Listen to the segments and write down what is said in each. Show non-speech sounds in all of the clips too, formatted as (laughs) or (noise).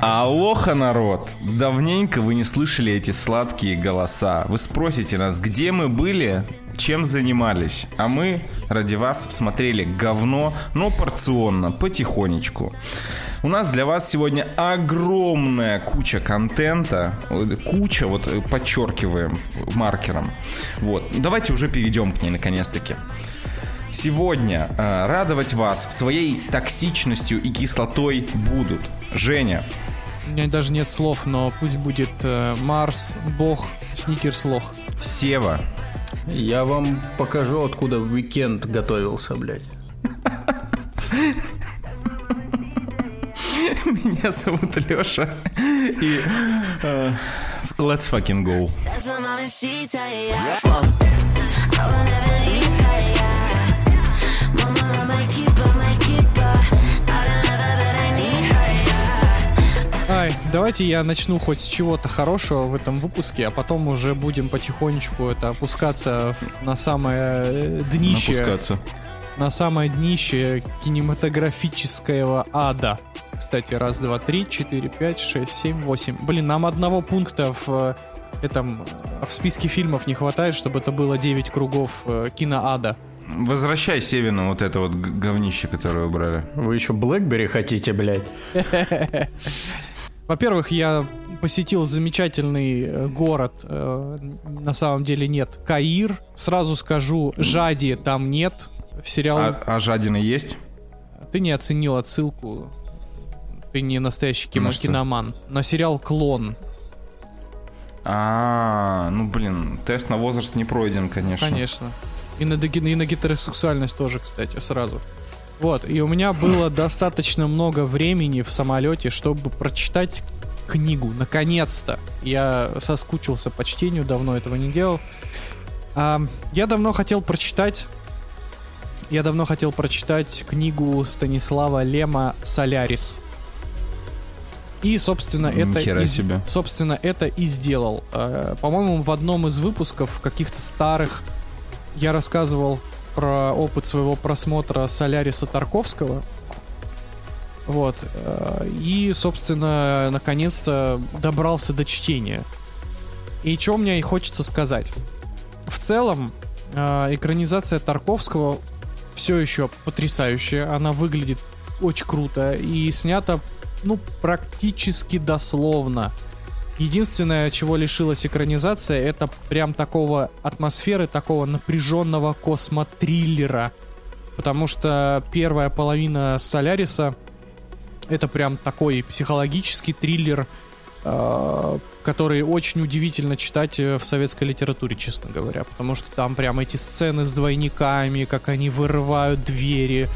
Алоха, народ! Давненько вы не слышали эти сладкие голоса. Вы спросите нас, где мы были, чем занимались. А мы ради вас смотрели говно, но порционно, потихонечку. У нас для вас сегодня огромная куча контента. Куча, вот э, подчеркиваем маркером. Вот. Давайте уже перейдем к ней наконец-таки. Сегодня э, радовать вас своей токсичностью и кислотой будут Женя. У меня даже нет слов, но пусть будет э, Марс, Бог, Сникерс, Лох. Сева. Я вам покажу, откуда уикенд готовился, блядь. Меня зовут Леша. И uh, let's fucking go. Давайте я начну хоть с чего-то хорошего в этом выпуске, а потом уже будем потихонечку это опускаться на самое э, днище. Опускаться. На самое днище кинематографического ада. Кстати, раз, два, три, четыре, пять, шесть, семь, восемь. Блин, нам одного пункта в э, этом э, в списке фильмов не хватает, чтобы это было 9 кругов киноада. Возвращай Севину вот это вот говнище, которое убрали. Вы еще Блэкбери хотите, блядь? (laughs) Во-первых, я посетил замечательный э, город, э, на самом деле нет, Каир. Сразу скажу, Жади там нет. В сериал... А, а Жадина есть? Ты не оценил отсылку. Ты не настоящий кино киноман. На сериал «Клон». А, ну блин, тест на возраст не пройден, конечно. Конечно. И на, и на гетеросексуальность тоже, кстати, сразу. Вот, и у меня было достаточно много времени в самолете, чтобы прочитать книгу. Наконец-то. Я соскучился по чтению, давно этого не делал. А, я давно хотел прочитать... Я давно хотел прочитать книгу Станислава Лема «Солярис». И, собственно, это, и, себе. собственно, это и сделал. А, по-моему, в одном из выпусков каких-то старых я рассказывал про опыт своего просмотра Соляриса Тарковского. Вот. Э, и, собственно, наконец-то добрался до чтения. И что мне и хочется сказать. В целом, э, экранизация Тарковского все еще потрясающая. Она выглядит очень круто и снята, ну, практически дословно. Единственное, чего лишилась экранизация, это прям такого атмосферы, такого напряженного космотриллера. Потому что первая половина Соляриса это прям такой психологический триллер, э, который очень удивительно читать э, в советской литературе, честно говоря. Потому что там прям эти сцены с двойниками, как они вырывают двери,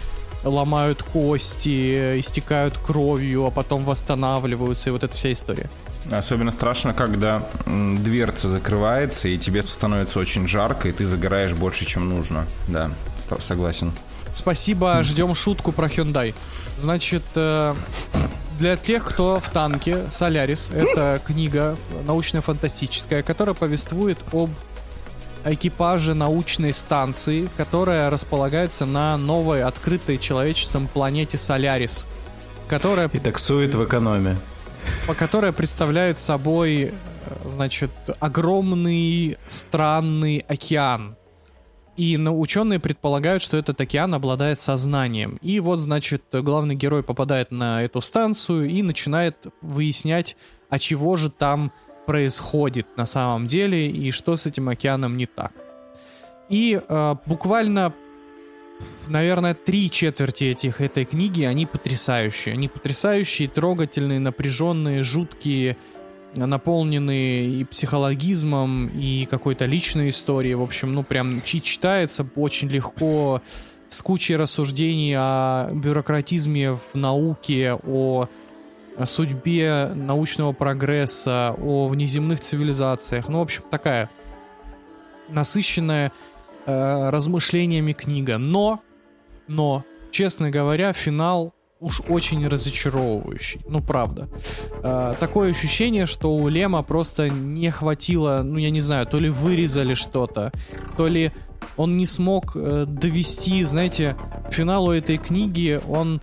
ломают кости, истекают кровью, а потом восстанавливаются, и вот эта вся история. Особенно страшно, когда дверца закрывается, и тебе становится очень жарко, и ты загораешь больше, чем нужно. Да, согласен. Спасибо, (laughs) ждем шутку про Hyundai. Значит, э, для тех, кто в танке, Солярис — это книга научно-фантастическая, которая повествует об экипаже научной станции, которая располагается на новой открытой человечеством планете Солярис, которая... И таксует в экономе по которой представляет собой, э, значит, огромный странный океан. И ученые предполагают, что этот океан обладает сознанием. И вот, значит, главный герой попадает на эту станцию и начинает выяснять, а чего же там происходит на самом деле и что с этим океаном не так. И э, буквально наверное, три четверти этих, этой книги, они потрясающие. Они потрясающие, трогательные, напряженные, жуткие, наполненные и психологизмом, и какой-то личной историей. В общем, ну прям читается очень легко, с кучей рассуждений о бюрократизме в науке, о судьбе научного прогресса, о внеземных цивилизациях. Ну, в общем, такая насыщенная э, размышлениями книга. Но, но, честно говоря, финал уж очень разочаровывающий. Ну, правда. Э, такое ощущение, что у Лема просто не хватило, ну, я не знаю, то ли вырезали что-то, то ли он не смог э, довести, знаете, к финалу этой книги, он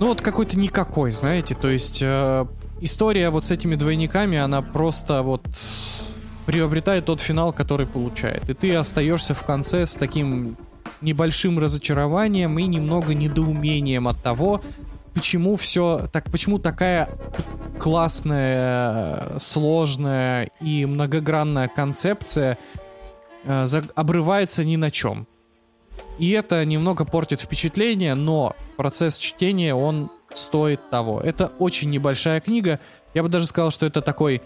ну вот какой-то никакой, знаете, то есть э, история вот с этими двойниками, она просто вот приобретает тот финал, который получает. И ты остаешься в конце с таким небольшим разочарованием и немного недоумением от того, почему все так, почему такая классная, сложная и многогранная концепция э, обрывается ни на чем. И это немного портит впечатление, но процесс чтения, он стоит того. Это очень небольшая книга. Я бы даже сказал, что это такой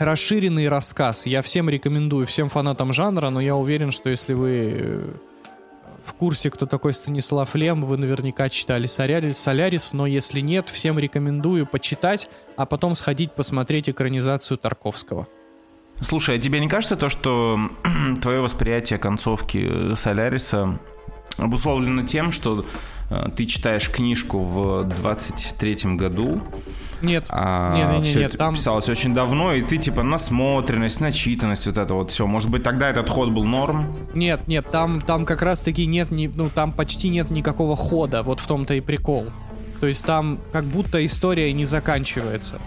расширенный рассказ. Я всем рекомендую, всем фанатам жанра, но я уверен, что если вы э, в курсе, кто такой Станислав Лем, вы наверняка читали Солярис, но если нет, всем рекомендую почитать, а потом сходить посмотреть экранизацию Тарковского. Слушай, а тебе не кажется то, что (clears throat) твое восприятие концовки Соляриса обусловлено тем, что э, ты читаешь книжку в 23-м году, Нет, а не, не, не, все нет, это там писалось очень давно, и ты типа насмотренность, начитанность, вот это вот все. Может быть, тогда этот ход был норм? Нет, нет, там, там как раз-таки нет, ни, ну там почти нет никакого хода, вот в том-то и прикол. То есть там как будто история не заканчивается.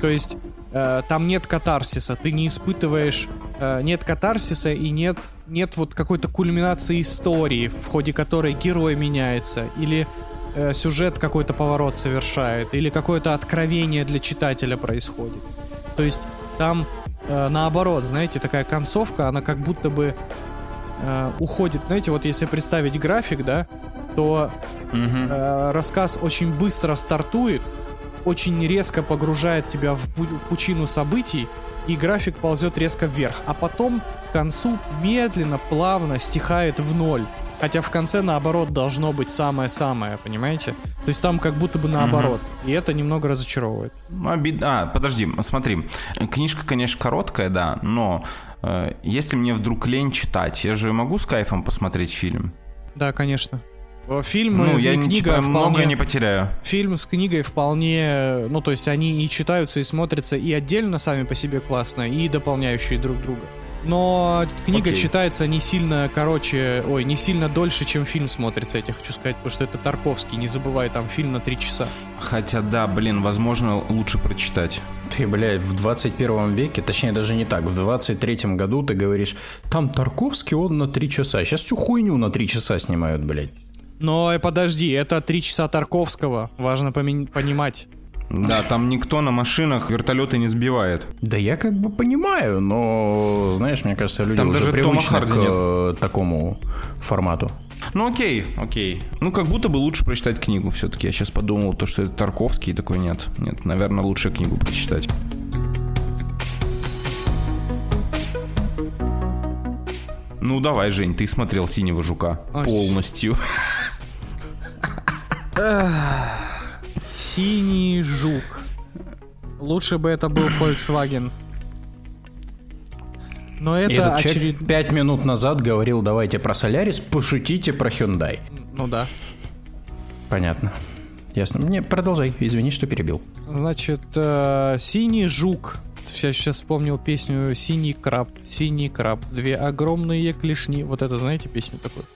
То есть э, там нет катарсиса, ты не испытываешь, э, нет катарсиса и нет, нет вот какой-то кульминации истории, в ходе которой герой меняется, или э, сюжет какой-то поворот совершает, или какое-то откровение для читателя происходит. То есть там э, наоборот, знаете, такая концовка, она как будто бы э, уходит. Знаете, вот если представить график, да, то Мгм. э, рассказ очень быстро стартует, очень резко погружает тебя в, в пучину событий, и график ползет резко вверх. А потом к концу медленно, плавно стихает в ноль. Хотя в конце, наоборот, должно быть самое-самое, понимаете? То есть там как будто бы наоборот. И это немного разочаровывает. Обид... А, подожди, смотри. Книжка, конечно, короткая, да, но э, если мне вдруг лень читать, я же могу с кайфом посмотреть фильм. Да, конечно. Фильм ну, я книга типа, вполне... много не потеряю. Фильм с книгой вполне, ну то есть они и читаются, и смотрятся и отдельно сами по себе классно, и дополняющие друг друга. Но книга Окей. читается не сильно короче, ой, не сильно дольше, чем фильм смотрится, я тебе хочу сказать, потому что это Тарковский, не забывай, там фильм на три часа. Хотя, да, блин, возможно, лучше прочитать. Ты, блядь, в 21 веке, точнее даже не так, в 23 году ты говоришь, там Тарковский, он на 3 часа. Сейчас всю хуйню на 3 часа снимают, блядь. Но э, подожди, это три часа Тарковского, важно понимать. Да, там никто на машинах вертолеты не сбивает. Да я как бы понимаю, но, знаешь, мне кажется, люди Там уже даже привычны к э, такому формату. Ну окей, окей. Ну как будто бы лучше прочитать книгу все-таки. Я сейчас подумал, то, что это Тарковский, такой нет. Нет, наверное, лучше книгу прочитать. Ну давай, Жень, ты смотрел «Синего жука» А, полностью. (laughs) Синий жук. Лучше бы это был Volkswagen. Но это этот человек очередной... пять минут назад говорил, давайте про Солярис, пошутите про Hyundai. Ну да. Понятно. Ясно. Мне продолжай, извини, что перебил. Значит, э, синий жук. Я сейчас вспомнил песню «Синий краб», «Синий краб», две огромные клешни. Вот это знаете песню такую?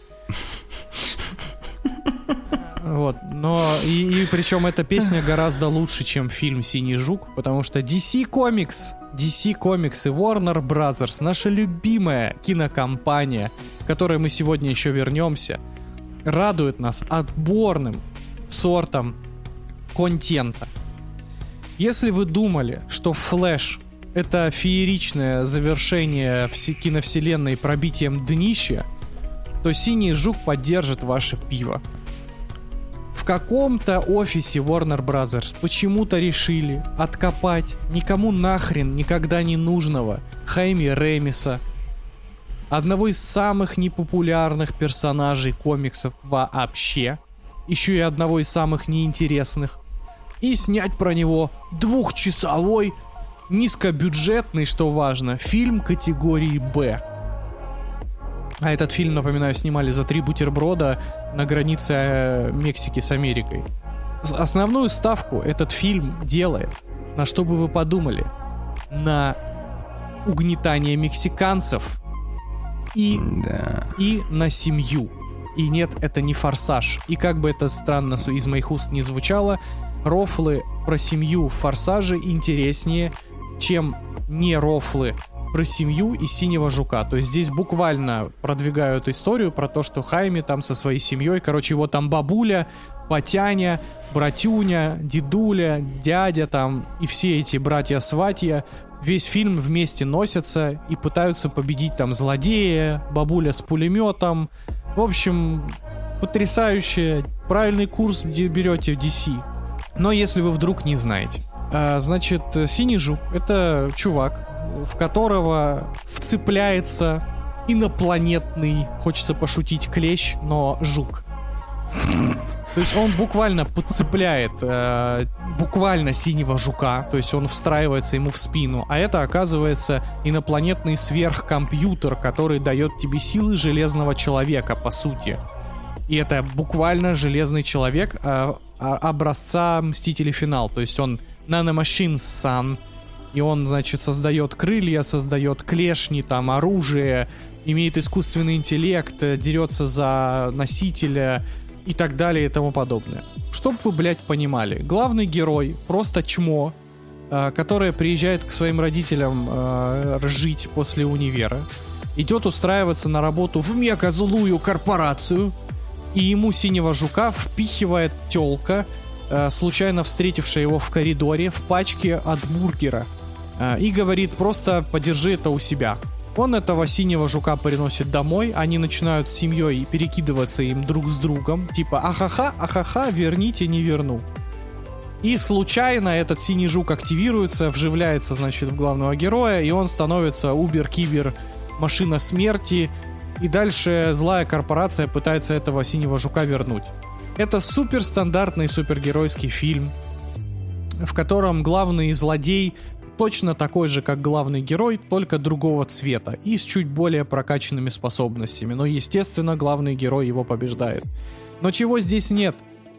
(laughs) Вот, но и, и причем эта песня гораздо лучше, чем фильм «Синий жук», потому что DC Comics, DC Comics и Warner Brothers, наша любимая кинокомпания, к которой мы сегодня еще вернемся, радует нас отборным сортом контента. Если вы думали, что Флэш это фееричное завершение все- киновселенной пробитием днища, то Синий Жук поддержит ваше пиво. В каком-то офисе Warner Brothers почему-то решили откопать никому нахрен никогда не нужного Хайми Ремиса, одного из самых непопулярных персонажей комиксов вообще, еще и одного из самых неинтересных, и снять про него двухчасовой, низкобюджетный, что важно, фильм категории «Б». А этот фильм, напоминаю, снимали за три бутерброда на границе э, Мексики с Америкой. Основную ставку этот фильм делает, на что бы вы подумали, на угнетание мексиканцев и Да. и на семью. И нет, это не форсаж. И как бы это странно из моих уст не звучало, рофлы про семью в форсаже интереснее, чем не рофлы про семью и синего жука. То есть здесь буквально продвигают историю про то, что Хайми там со своей семьей, короче, его там бабуля, Батяня, братюня, дедуля, дядя там и все эти братья-сватья весь фильм вместе носятся и пытаются победить там злодея, бабуля с пулеметом. В общем, потрясающе. Правильный курс где берете в DC. Но если вы вдруг не знаете. А, значит, Синий Жук — это чувак, в которого вцепляется инопланетный, хочется пошутить, клещ, но жук. То есть он буквально подцепляет э, буквально синего жука, то есть он встраивается ему в спину, а это оказывается инопланетный сверхкомпьютер, который дает тебе силы железного человека, по сути. И это буквально железный человек э, образца Мстители Финал, то есть он Nanomachine Sun, и он, значит, создает крылья, создает клешни, там, оружие, имеет искусственный интеллект, дерется за носителя, и так далее и тому подобное. Чтоб вы, блядь, понимали, главный герой просто чмо, э, которое приезжает к своим родителям э, жить после универа, идет устраиваться на работу в мега-злую корпорацию, и ему синего жука впихивает телка, э, случайно встретившая его в коридоре в пачке от бургера, э, и говорит просто подержи это у себя. Он этого синего жука приносит домой, они начинают с семьей перекидываться им друг с другом, типа ахаха, ахаха, верните, не верну. И случайно этот синий жук активируется, вживляется, значит, в главного героя, и он становится убер-кибер машина смерти, и дальше злая корпорация пытается этого синего жука вернуть. Это супер стандартный супергеройский фильм, в котором главный злодей точно такой же, как главный герой, только другого цвета и с чуть более прокачанными способностями. Но, естественно, главный герой его побеждает. Но чего здесь нет?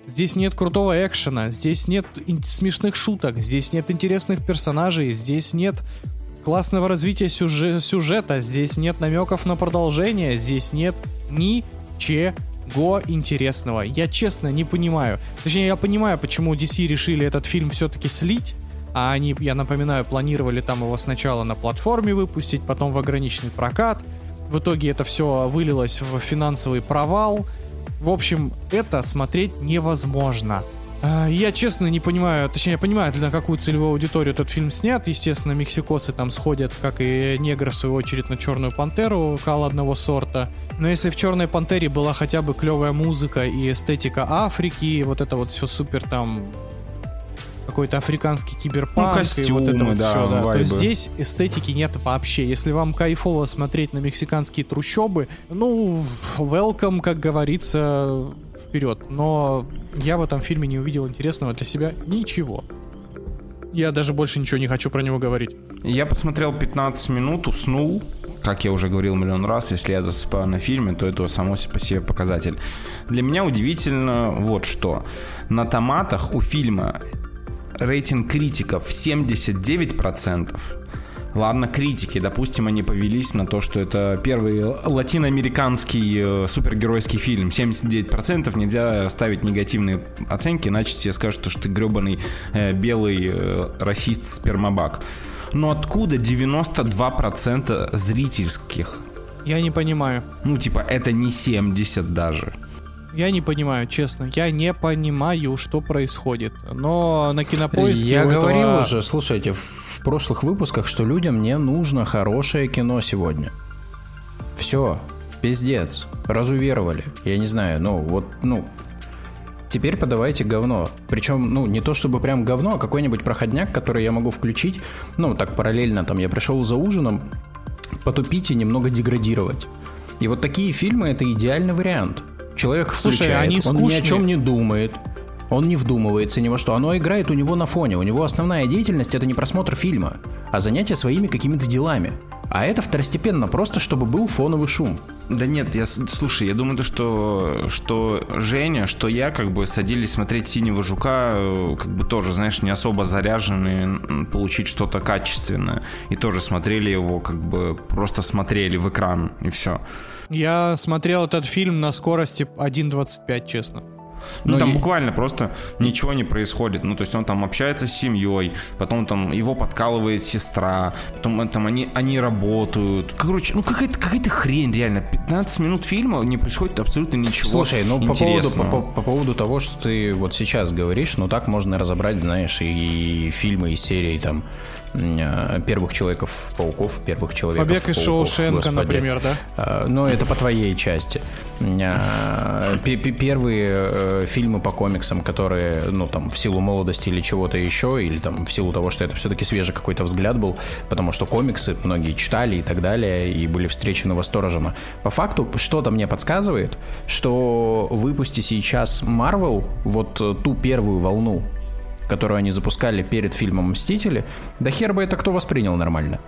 Здесь нет крутого экшена, здесь нет смешных шуток, здесь нет интересных персонажей, здесь нет классного развития сюжет, сюжета, здесь нет намеков на продолжение, здесь нет ничего интересного. Я честно не понимаю. Точнее, я понимаю, почему DC решили этот фильм все-таки слить, а они, я напоминаю, планировали там его сначала на платформе выпустить, потом в ограниченный прокат. В итоге это все вылилось в финансовый провал. В общем, это смотреть невозможно. А, я честно не понимаю, точнее, я понимаю, для какую целевую аудиторию этот фильм снят. Естественно, мексикосы там сходят, как и негры, в свою очередь, на Черную Пантеру, кал одного сорта. Но если в Черной Пантере была хотя бы клевая музыка и эстетика Африки, вот это вот все супер там какой-то африканский киберпанк ну, костюмы, и вот это вот да, все, да. вайбы. То есть здесь эстетики нет вообще. Если вам кайфово смотреть на мексиканские трущобы, ну, welcome, как говорится, вперед. Но я в этом фильме не увидел интересного для себя ничего. Я даже больше ничего не хочу про него говорить. Я посмотрел 15 минут, уснул. Как я уже говорил миллион раз, если я засыпаю на фильме, то это само по себе показатель. Для меня удивительно вот что. На томатах у фильма рейтинг критиков 79%. Ладно, критики, допустим, они повелись на то, что это первый латиноамериканский э, супергеройский фильм. 79% нельзя ставить негативные оценки, иначе тебе скажут, что ты гребаный э, белый э, расист-спермобак. Но откуда 92% зрительских? Я не понимаю. Ну, типа, это не 70 даже. Я не понимаю, честно. Я не понимаю, что происходит. Но на кинопоиске Я у этого- говорил уже, слушайте, в, в прошлых выпусках, что людям не нужно хорошее кино сегодня. Все, пиздец, разуверовали. Я не знаю, ну вот, ну, теперь подавайте говно. Причем, ну, не то чтобы прям говно, а какой-нибудь проходняк, который я могу включить, ну, так параллельно, там, я пришел за ужином, потупить и немного деградировать. И вот такие фильмы это идеальный вариант. Человек Слушай, включает, они он ни о чем не думает, он не вдумывается ни во что. Оно играет у него на фоне. У него основная деятельность это не просмотр фильма, а занятие своими какими-то делами. А это второстепенно, просто чтобы был фоновый шум. Да нет, я, слушай, я думаю, то, что, что Женя, что я как бы садились смотреть «Синего жука», э, как бы тоже, знаешь, не особо заряженные получить что-то качественное. И тоже смотрели его, как бы просто смотрели в экран, и все. Я смотрел этот фильм на скорости 1.25, честно. Ну, ну там и... буквально просто ничего не происходит. Ну, то есть он там общается с семьей, потом там его подкалывает сестра, потом там они, они работают. Короче, ну какая-то какая хрень, реально. 15 минут фильма не происходит абсолютно ничего Слушай, ну по поводу, по, по, по поводу того, что ты вот сейчас говоришь, ну так можно разобрать, знаешь, и, и фильмы, и серии там Э, первых Человеков-пауков, первых Человеков Побег из Шоушенка, например, да? Э, ну, это по твоей части. Э, первые фильмы по комиксам, которые, ну, там, в силу молодости или чего-то еще, или там в силу того, что это все-таки свежий какой-то взгляд был, потому что комиксы многие читали и так далее, и были встречены восторженно. По факту, что-то мне подсказывает, что выпусти сейчас Marvel вот ту первую волну которую они запускали перед фильмом «Мстители», да хер бы это кто воспринял нормально.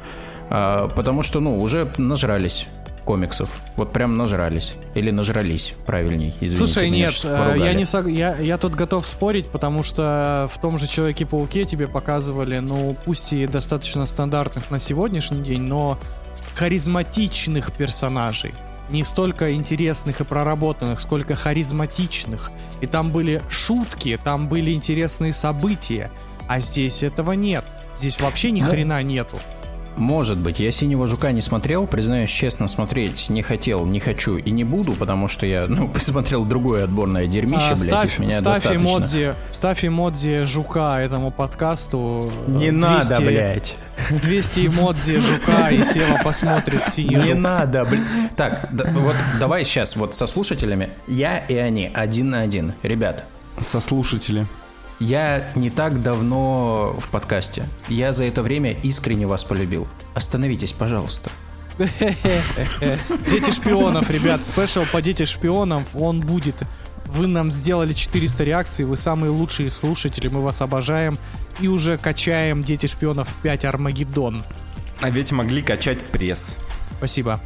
Потому что, ну, уже нажрались комиксов. Вот прям нажрались. Или нажрались, правильней. Извините, Слушай, нет, э, я, не сог... я, я тут готов спорить, потому что в том же Человеке-пауке тебе показывали, ну, пусть и достаточно стандартных на сегодняшний день, но харизматичных персонажей не столько интересных и проработанных, сколько харизматичных. И там были шутки, там были интересные события. А здесь этого нет. Здесь вообще ни ну, хрена нету. Может быть, я «Синего жука» не смотрел, признаюсь честно, смотреть не хотел, не хочу и не буду, потому что я, ну, (laughs) посмотрел другое отборное дерьмище, а, блядь, ставь, меня ставь достаточно. Эмодзи, ставь эмодзи жука этому подкасту. Не 200, надо, блядь. 200 эмодзи жука, и Сева посмотрит «Синий жук». Не надо, блядь. Так, да, вот давай сейчас вот со слушателями, я и они, один на один. Ребят. Со слушателями. Я не так давно в подкасте. Я за это время искренне вас полюбил. Остановитесь, пожалуйста. Дети шпионов, ребят, спешл по дети шпионов, он будет. Вы нам сделали 400 реакций, вы самые лучшие слушатели, мы вас обожаем. И уже качаем Дети шпионов 5 Армагеддон. А ведь могли качать пресс. Спасибо.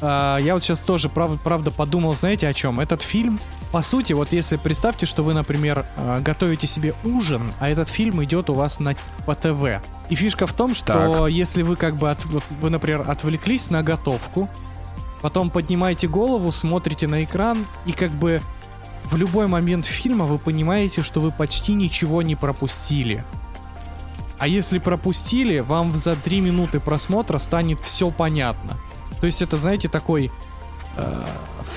А, я вот сейчас тоже, прав, правда, подумал, знаете, о чем? Этот фильм, по сути, вот если представьте, что вы, например, а, готовите себе ужин, а этот фильм идет у вас на, по ТВ. И фишка в том, что так. если вы как бы, от, вы, например, отвлеклись на готовку, потом поднимаете голову, смотрите на экран, и как бы в любой момент фильма вы понимаете, что вы почти ничего не пропустили. А если пропустили, вам за 3 минуты просмотра станет все понятно. То есть это, знаете, такой э,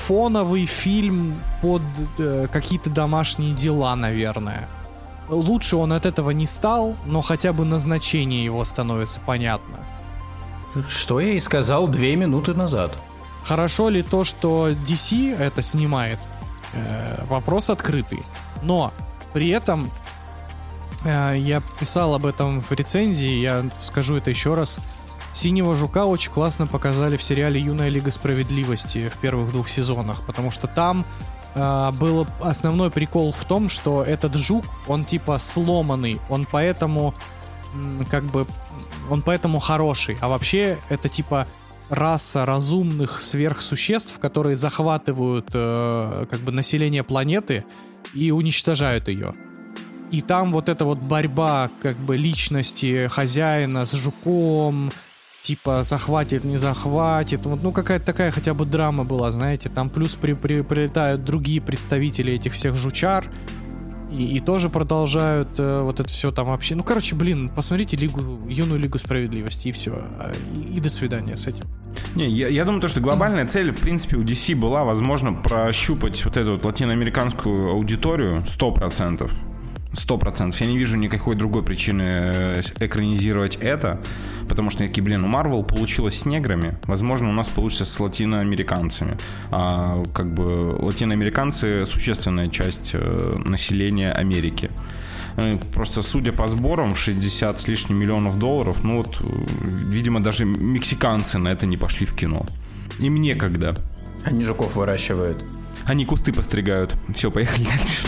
фоновый фильм под э, какие-то домашние дела, наверное. Лучше он от этого не стал, но хотя бы назначение его становится понятно. Что я и сказал две минуты назад. Хорошо ли то, что DC это снимает? Э, вопрос открытый. Но при этом э, я писал об этом в рецензии, я скажу это еще раз. Синего жука очень классно показали в сериале Юная Лига Справедливости в первых двух сезонах, потому что там э, был основной прикол в том, что этот жук, он типа сломанный, он поэтому как бы он поэтому хороший, а вообще это типа раса разумных сверхсуществ, которые захватывают э, как бы население планеты и уничтожают ее. И там вот эта вот борьба как бы личности хозяина с жуком, типа захватит, не захватит. Вот, ну, какая-то такая хотя бы драма была, знаете. Там плюс при, при, прилетают другие представители этих всех жучар. И, и тоже продолжают э, вот это все там вообще. Ну, короче, блин, посмотрите Лигу, юную Лигу Справедливости, и все. А, и, и до свидания с этим. Не, я, я думаю, то, что глобальная цель, в принципе, у DC была, возможно, прощупать вот эту вот латиноамериканскую аудиторию 100%. Сто процентов. Я не вижу никакой другой причины э, экранизировать это, потому что, такие, блин, у Marvel получилось с неграми, возможно, у нас получится с латиноамериканцами. А, как бы латиноамериканцы существенная часть э, населения Америки. Э, просто судя по сборам, 60 с лишним миллионов долларов, ну вот, видимо, даже мексиканцы на это не пошли в кино. Им некогда. Они жуков выращивают. Они кусты постригают. Все, поехали дальше.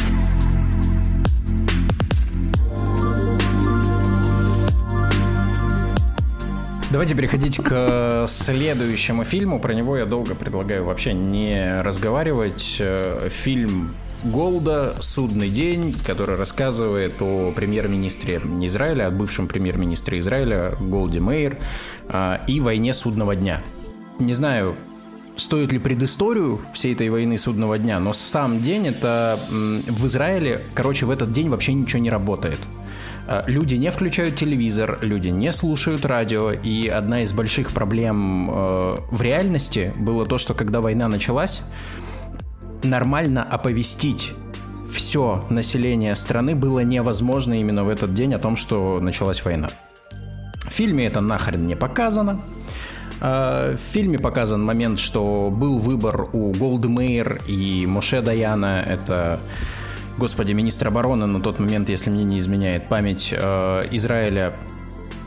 Давайте переходить к следующему фильму. Про него я долго предлагаю вообще не разговаривать. Э, фильм Голда «Судный день», который рассказывает о премьер-министре Израиля, о бывшем премьер-министре Израиля Голде Мейер а, и войне судного дня. Не знаю, стоит ли предысторию всей этой войны судного дня, но сам день это в Израиле, короче, в этот день вообще ничего не работает. А, люди не включают телевизор, люди не слушают радио, и одна из больших проблем э, в реальности было то, что когда война началась, нормально оповестить все население страны было невозможно именно в этот день о том, что началась война. В фильме это нахрен не показано. А, в фильме показан момент, что был выбор у Голды Мейер и Моше Даяна. Это, господи, министр обороны на тот момент, если мне не изменяет память, а, Израиля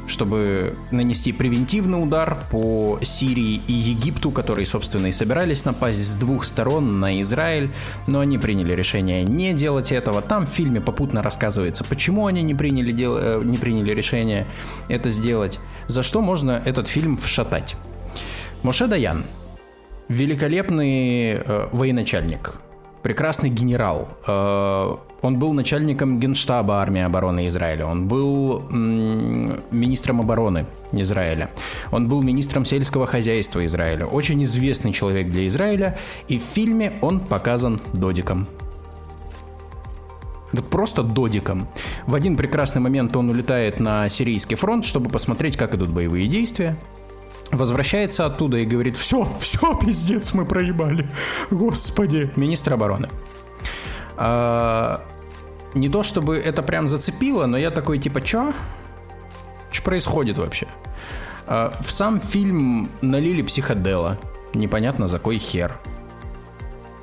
чтобы нанести превентивный удар по Сирии и Египту, которые, собственно, и собирались напасть с двух сторон на Израиль, но они приняли решение не делать этого. Там в фильме попутно рассказывается, почему они не приняли, дел... Э, не приняли решение это сделать, за что можно этот фильм вшатать. Моше Даян, великолепный э, военачальник, прекрасный генерал, э, он был начальником генштаба армии обороны Израиля. Он был министром обороны Израиля. Он был министром сельского хозяйства Израиля. Очень известный человек для Израиля. И в фильме он показан додиком. Вот просто додиком. В один прекрасный момент он улетает на сирийский фронт, чтобы посмотреть, как идут боевые действия. Возвращается оттуда и говорит, все, все, пиздец, мы проебали. Господи. Министр обороны. А, не то чтобы это прям зацепило, но я такой типа, чё? Что происходит вообще? А, в сам фильм налили психодела. Непонятно за кой хер.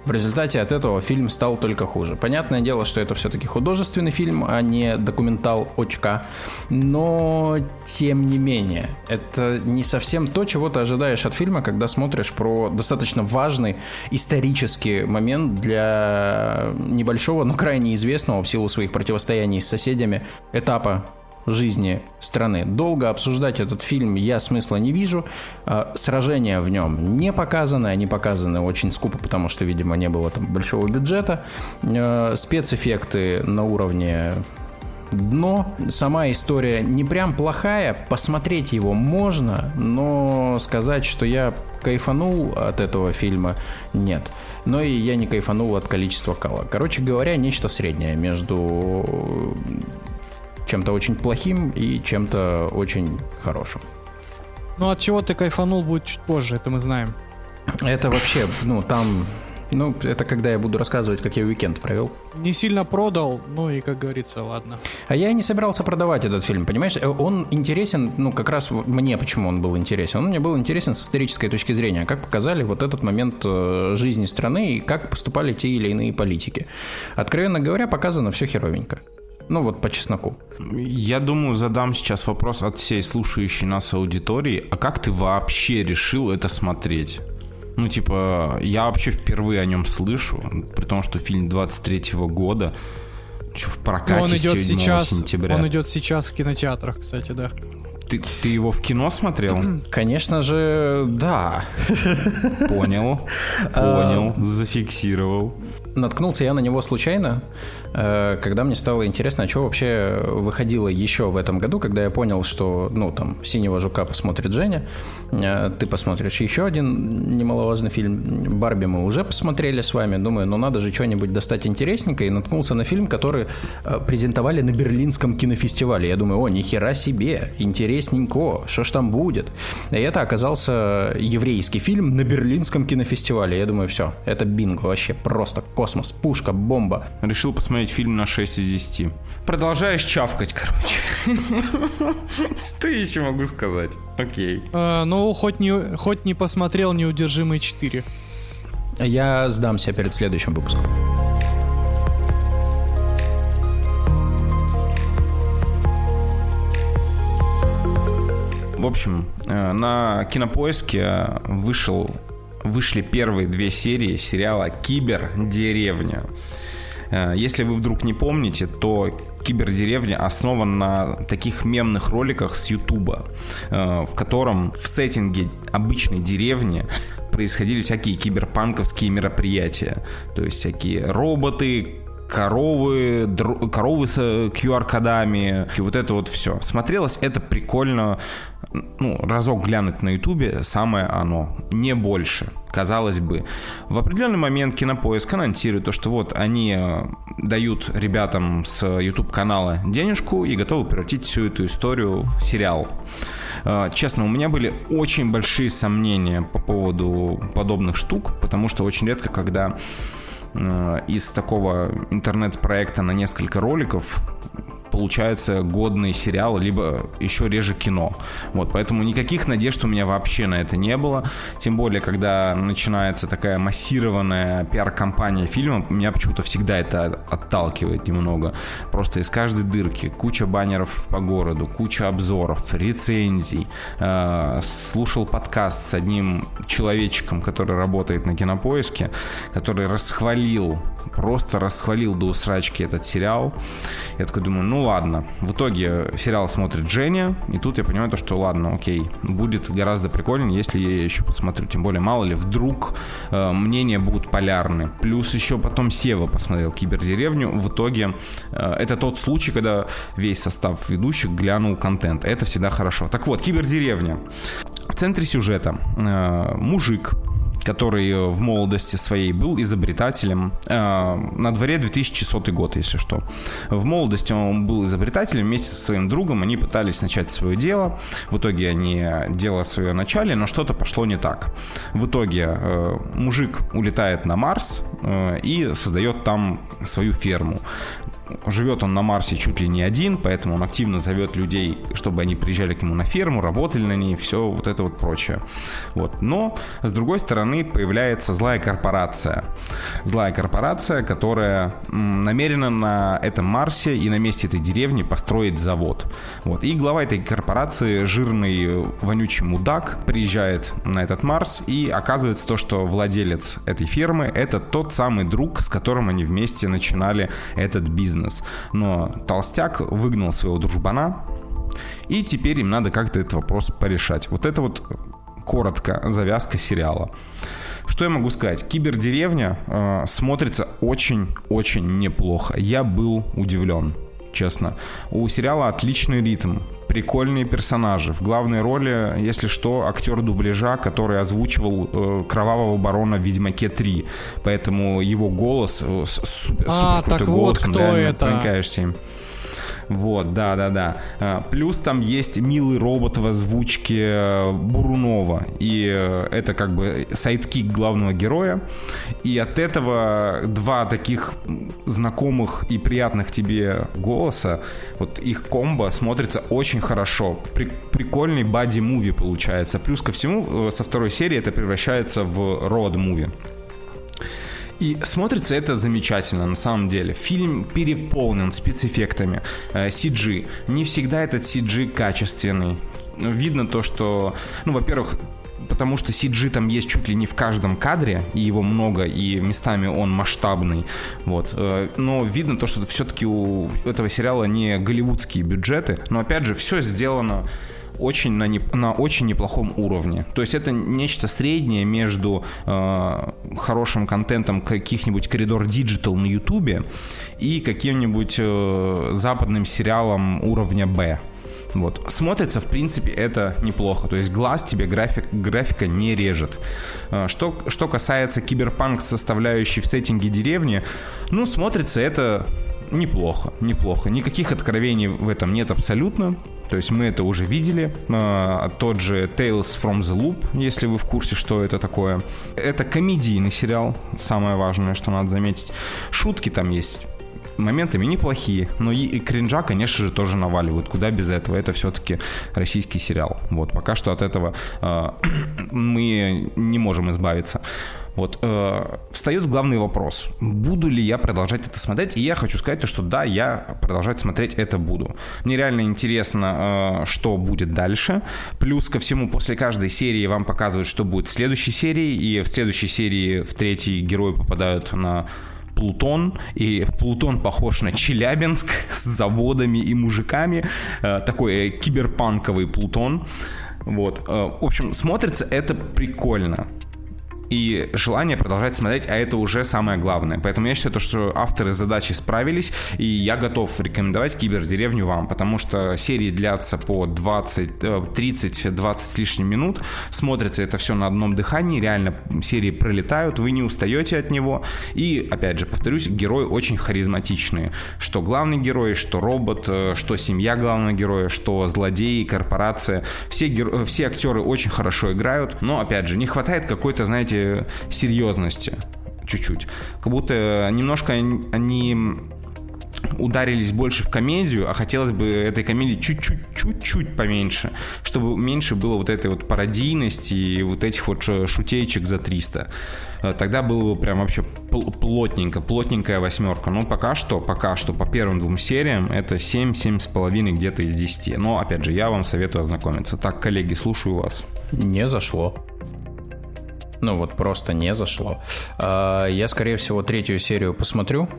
В результате от этого фильм стал только хуже. Понятное дело, что это все-таки художественный фильм, а не документал очка. Но, тем не менее, это не совсем то, чего ты ожидаешь от фильма, когда смотришь про достаточно важный исторический момент для небольшого, но крайне известного в силу своих противостояний с соседями этапа жизни страны. Долго обсуждать этот фильм я смысла не вижу. А, сражения в нем не показаны, они показаны очень скупо, потому что, видимо, не было там большого бюджета. А, спецэффекты на уровне дно. Сама история не прям плохая, посмотреть его можно, но сказать, что я кайфанул от этого фильма, нет. Но и я не кайфанул от количества кала. Короче говоря, нечто среднее между чем-то очень плохим и чем-то очень хорошим. Ну, от чего ты кайфанул будет чуть позже, это мы знаем. Это вообще, ну, там ну, это когда я буду рассказывать, как я уикенд провел. Не сильно продал, ну и, как говорится, ладно. А я и не собирался продавать этот фильм, понимаешь? Э, он интересен, ну, как раз мне почему он был интересен. Он мне был интересен с исторической точки зрения, как показали вот этот момент э, жизни страны и как поступали те или иные политики. Откровенно говоря, показано все херовенько. Ну вот по чесноку. Я думаю, задам сейчас вопрос от всей слушающей нас аудитории. А как ты вообще решил это смотреть? Ну, типа, я вообще впервые о нем слышу, при том, что фильм 23-го года, в прокате он идет 7 сейчас, сентября. Он идет сейчас в кинотеатрах, кстати, да. Ты, ты его в кино смотрел? (clears throat) Конечно же, да. Понял, (laughs) понял, зафиксировал наткнулся я на него случайно, э, когда мне стало интересно, а что вообще выходило еще в этом году, когда я понял, что, ну, там, «Синего жука» посмотрит Женя, э, ты посмотришь еще один немаловажный фильм, «Барби» мы уже посмотрели с вами, думаю, ну, надо же что-нибудь достать интересненькое, и наткнулся на фильм, который э, презентовали на Берлинском кинофестивале. Я думаю, о, нихера себе, интересненько, что ж там будет? И это оказался еврейский фильм на Берлинском кинофестивале. Я думаю, все, это бинго вообще, просто космос, пушка, бомба. Решил посмотреть фильм на 6 из 10. Продолжаешь чавкать, короче. (laughs) Что еще могу сказать? Окей. А, ну, хоть не, хоть не посмотрел «Неудержимые 4». Я сдамся перед следующим выпуском. В общем, э, на кинопоиске вышел вышли первые две серии сериала «Кибердеревня». Э, если вы вдруг не помните, то Кибердеревня основан на таких мемных роликах с Ютуба, э, в котором в сеттинге обычной деревни происходили всякие киберпанковские мероприятия. То есть всякие роботы, коровы, др... коровы с QR-кодами, и вот это вот все. Смотрелось это прикольно, ну, разок глянуть на ютубе, самое оно, не больше, казалось бы. В определенный момент Кинопоиск анонсирует то, что вот они э, дают ребятам с YouTube канала денежку и готовы превратить всю эту историю в сериал. Э, честно, у меня были очень большие сомнения по поводу подобных штук, потому что очень редко, когда э, из такого интернет-проекта на несколько роликов получается годный сериал, либо еще реже кино. Вот, поэтому никаких надежд у меня вообще на это не было. Тем более, когда начинается такая массированная пиар-компания фильма, меня почему-то всегда это отталкивает немного. Просто из каждой дырки куча баннеров по городу, куча обзоров, рецензий. Э, слушал подкаст с одним человечком, который работает на кинопоиске, который расхвалил, просто расхвалил до усрачки этот сериал. Я такой думаю, ну ладно. В итоге сериал смотрит Женя, и тут я понимаю то, что ладно, окей, будет гораздо прикольнее, если я еще посмотрю. Тем более, мало ли, вдруг э, мнения будут полярны. Плюс еще потом Сева посмотрел Кибердеревню. В итоге э, это тот случай, когда весь состав ведущих глянул контент. Это всегда хорошо. Так вот, Кибердеревня. В центре сюжета э, мужик который э, в молодости своей был изобретателем. Э, на дворе 2100 год, если что. В молодости он был изобретателем. Вместе со своим другом они пытались начать свое дело. В итоге они дело свое начали, но что-то пошло не так. В итоге э, мужик улетает на Марс и создает там свою ферму живет он на Марсе чуть ли не один, поэтому он активно зовет людей, чтобы они приезжали к нему на ферму, работали на ней, все вот это вот прочее. Вот. Но, с другой стороны, появляется злая корпорация. Злая корпорация, которая намерена на этом Марсе и на месте этой деревни построить завод. Вот. И глава этой корпорации, жирный вонючий мудак, приезжает на этот Марс, и оказывается то, что владелец этой фермы — это тот самый друг, с которым они вместе начинали этот бизнес бизнес. Но толстяк выгнал своего дружбана, и теперь им надо как-то этот вопрос порешать. Вот это вот коротко завязка сериала. Что я могу сказать? Кибердеревня э, смотрится очень-очень неплохо. Я был удивлен, честно. У сериала отличный ритм, прикольные персонажи. В главной роли, если что, актер дубляжа, который озвучивал э, Кровавого Барона в Ведьмаке 3. Поэтому его голос, э, супер, а, супер крутой голос, вот кто это? проникаешься им. Вот, да, да, да. А, плюс там есть милый робот в озвучке э, Бурунова. И э, это как бы sidekick главного героя. И от этого два таких знакомых и приятных тебе голоса, вот их комбо смотрится очень хорошо. При, прикольный бади-муви получается. Плюс ко всему, э, со второй серии это превращается в род-муви. И смотрится это замечательно, на самом деле. Фильм переполнен спецэффектами, CG. Э, Не всегда этот CG качественный. Видно то, что, ну, во-первых, потому что CG там есть чуть ли не в каждом кадре, и его много, и местами он масштабный, вот. Э, но видно то, что все-таки у этого сериала не голливудские бюджеты, но опять же все сделано очень на, не, на очень неплохом уровне. То есть это нечто среднее между э, хорошим контентом каких-нибудь Corridor Digital на Ютубе и каким-нибудь э, западным сериалом уровня Б. Вот. Смотрится, в принципе, это неплохо. То есть глаз тебе график, графика не режет. Э, что, что касается киберпанк составляющей в сеттинге деревни, ну, смотрится это неплохо, неплохо. Никаких откровений в этом нет абсолютно. То есть мы это уже видели. А, тот же Tales from the Loop, если вы в курсе, что это такое. Это комедийный сериал, самое важное, что надо заметить. Шутки там есть моментами неплохие, но и, кринжа, конечно же, тоже наваливают. Куда без этого? Это все-таки российский сериал. Вот, пока что от этого э, (clears throat) мы не можем избавиться. Вот, э, встает главный вопрос. Буду ли я продолжать это смотреть? И я хочу сказать, то, что да, я продолжать смотреть это буду. Мне реально интересно, э, что будет дальше. Плюс ко всему, после каждой серии вам показывают, что будет в следующей серии. И в следующей серии в третьей герои попадают на Плутон, и Плутон похож на Челябинск (laughs) с заводами и мужиками, э, такой киберпанковый Плутон. Вот. Э, в общем, смотрится это прикольно и желание продолжать смотреть, а это уже самое главное. Поэтому я считаю, что авторы задачи справились, и я готов рекомендовать Кибердеревню вам, потому что серии длятся по 20, 30-20 с лишним минут, смотрится это все на одном дыхании, реально серии пролетают, вы не устаете от него, и, опять же, повторюсь, герои очень харизматичные, что главный герой, что робот, э, что семья главного героя, что злодеи, корпорация, все, геро... все актеры очень хорошо играют, но, опять же, не хватает какой-то, знаете, серьезности чуть-чуть. Как будто немножко они ударились больше в комедию, а хотелось бы этой комедии чуть-чуть, чуть-чуть поменьше, чтобы меньше было вот этой вот пародийности и вот этих вот шутеечек за 300. Э, тогда было бы прям вообще плотненько, плотненькая восьмерка. Но пока что, пока что по первым двум сериям это 7, 7,5 где-то из 10. Но, опять же, я вам советую ознакомиться. Так, коллеги, слушаю вас. Не зашло. Ну вот просто не зашло. А, я, скорее всего, третью серию посмотрю.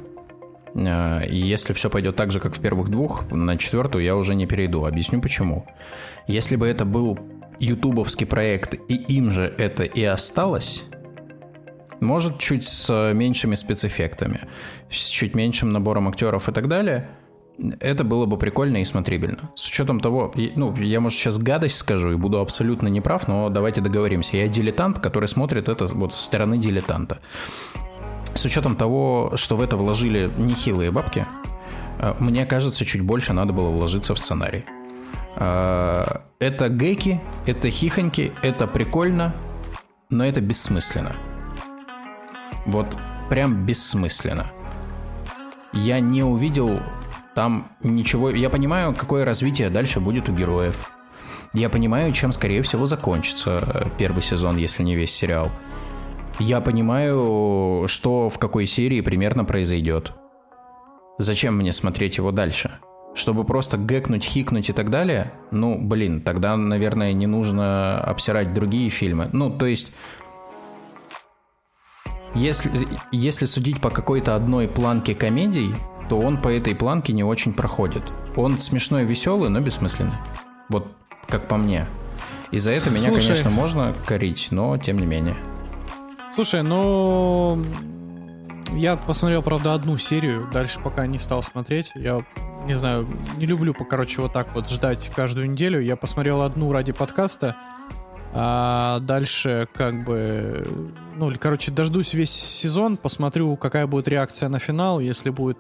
А, и если все пойдет так же, как в первых двух, на четвертую я уже не перейду. Объясню почему. Если бы это был ютубовский проект, и им же это и осталось, может, чуть с меньшими спецэффектами, с чуть меньшим набором актеров и так далее – это было бы прикольно и смотрибельно. С учетом того, ну, я, может, сейчас гадость скажу и буду абсолютно неправ, но давайте договоримся. Я дилетант, который смотрит это вот со стороны дилетанта. С учетом того, что в это вложили нехилые бабки, э, мне кажется, чуть больше надо было вложиться в сценарий. Э, это геки, это хихоньки, это прикольно, но это бессмысленно. Вот прям бессмысленно. Я не увидел там ничего... Я понимаю, какое развитие дальше будет у героев. Я понимаю, чем, скорее всего, закончится первый сезон, если не весь сериал. Я понимаю, что в какой серии примерно произойдет. Зачем мне смотреть его дальше? Чтобы просто гэкнуть, хикнуть и так далее? Ну, блин, тогда, наверное, не нужно обсирать другие фильмы. Ну, то есть... Если, если судить по какой-то одной планке комедий, то он по этой планке не очень проходит. Он смешной, веселый, но бессмысленный. Вот как по мне. И за это меня, Слушай, конечно, можно корить, но тем не менее. Слушай, ну... Я посмотрел, правда, одну серию, дальше пока не стал смотреть. Я не знаю, не люблю, короче, вот так вот ждать каждую неделю. Я посмотрел одну ради подкаста, а дальше как бы... Ну, короче, дождусь весь сезон, посмотрю, какая будет реакция на финал. Если будет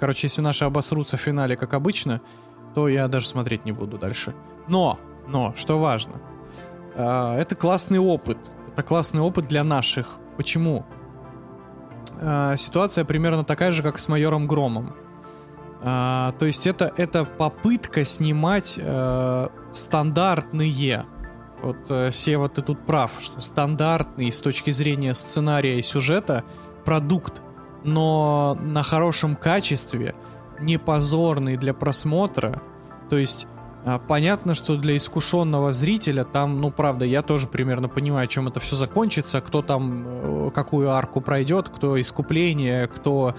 Короче, если наши обосрутся в финале, как обычно, то я даже смотреть не буду дальше. Но, но, что важно, э, это классный опыт. Это классный опыт для наших. Почему? Э, ситуация примерно такая же, как с майором Громом. Э, то есть это, это попытка снимать э, стандартные. Вот э, все вот ты тут прав, что стандартный с точки зрения сценария и сюжета продукт но на хорошем качестве, не позорный для просмотра. То есть а, понятно, что для искушенного зрителя там, ну правда, я тоже примерно понимаю, чем это все закончится, кто там э, какую арку пройдет, кто искупление, кто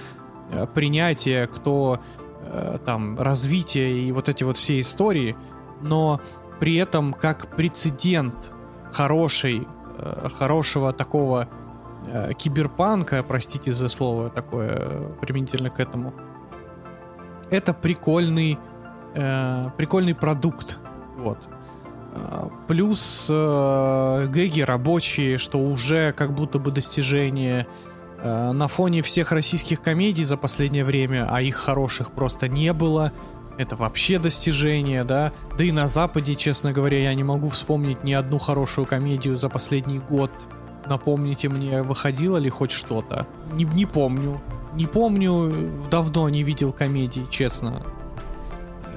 э, принятие, кто э, там развитие и вот эти вот все истории, но при этом как прецедент хорошей, хорошего такого э, киберпанка, простите за слово такое э, применительно к этому, это прикольный, э, прикольный продукт. Вот. Э, плюс э, гэги рабочие, что уже как будто бы достижение э, на фоне всех российских комедий за последнее время, а их хороших просто не было. Это вообще достижение, да. Да и на Западе, честно говоря, я не могу вспомнить ни одну хорошую комедию за последний год. Напомните мне, выходило ли хоть что-то? Не, не помню. Не помню, давно не видел комедий, честно.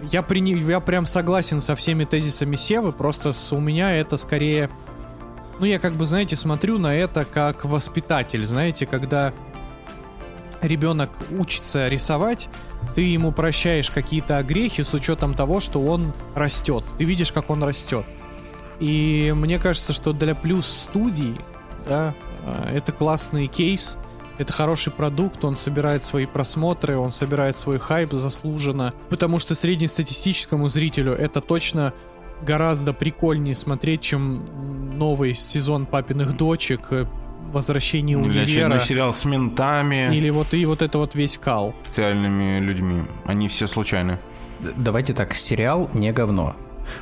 Я, при, я прям согласен со всеми тезисами Севы, просто с, у меня это скорее... Ну, я как бы, знаете, смотрю на это как воспитатель, знаете, когда ребенок учится рисовать, ты ему прощаешь какие-то огрехи с учетом того, что он растет. Ты видишь, как он растет. И мне кажется, что для плюс студий да, э, это классный кейс, Это хороший продукт, он собирает свои просмотры, он собирает свой хайп заслуженно. Потому что среднестатистическому зрителю это точно гораздо прикольнее смотреть, чем новый сезон папиных дочек, э, возвращение Или универа. очередной сериал с ментами, Или вот и вот это вот весь кал. с реальными людьми. Они все случайны. Давайте так, сериал не говно.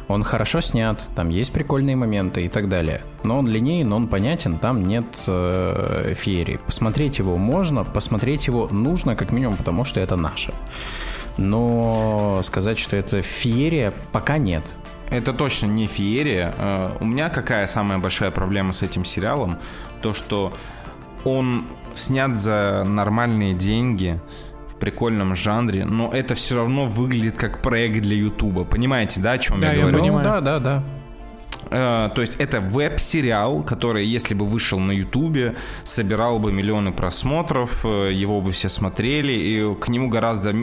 Он хорошо снят, там есть прикольные моменты и так далее. Но он линейный, он понятен, там нет э, феерии. Посмотреть его можно, посмотреть его нужно как минимум, потому что это наше. Но сказать, что это феерия, пока нет. Это точно не феерия. Э, У меня какая самая большая проблема с этим сериалом? То, что он снят за нормальные деньги, в прикольном жанре, но это все равно выглядит как проект для Ютуба. Понимаете, да, о чем Да, я я говорю? понимаю. Ну, да, да, да. Э, то есть это веб-сериал, который, если бы вышел на Ютубе, собирал бы миллионы просмотров, э, его бы все смотрели, и к нему гораздо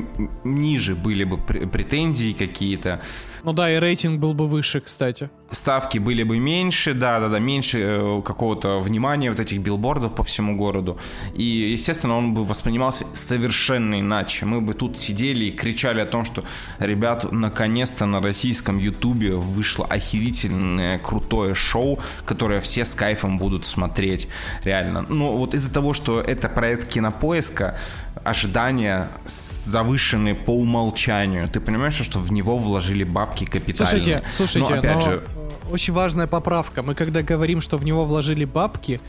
ниже были бы пр- претензии какие-то. Ну да, и рейтинг был бы выше, кстати. ставки были бы меньше, да, да, да, меньше э, какого-то внимания вот этих билбордов по всему городу. И, естественно, он бы воспринимался совершенно иначе. Мы бы тут сидели и кричали о том, что, ребят, наконец-то на российском ютубе вышло охерительное, крутое шоу, которое все с кайфом будут смотреть, реально. Но вот из-за того, что это проект кинопоиска, ожидания завышенные по умолчанию. Ты понимаешь, что в него вложили бабки капитальные. Слушайте, слушайте, но, опять но, же, э, очень важная поправка. Мы когда говорим, что в него вложили бабки,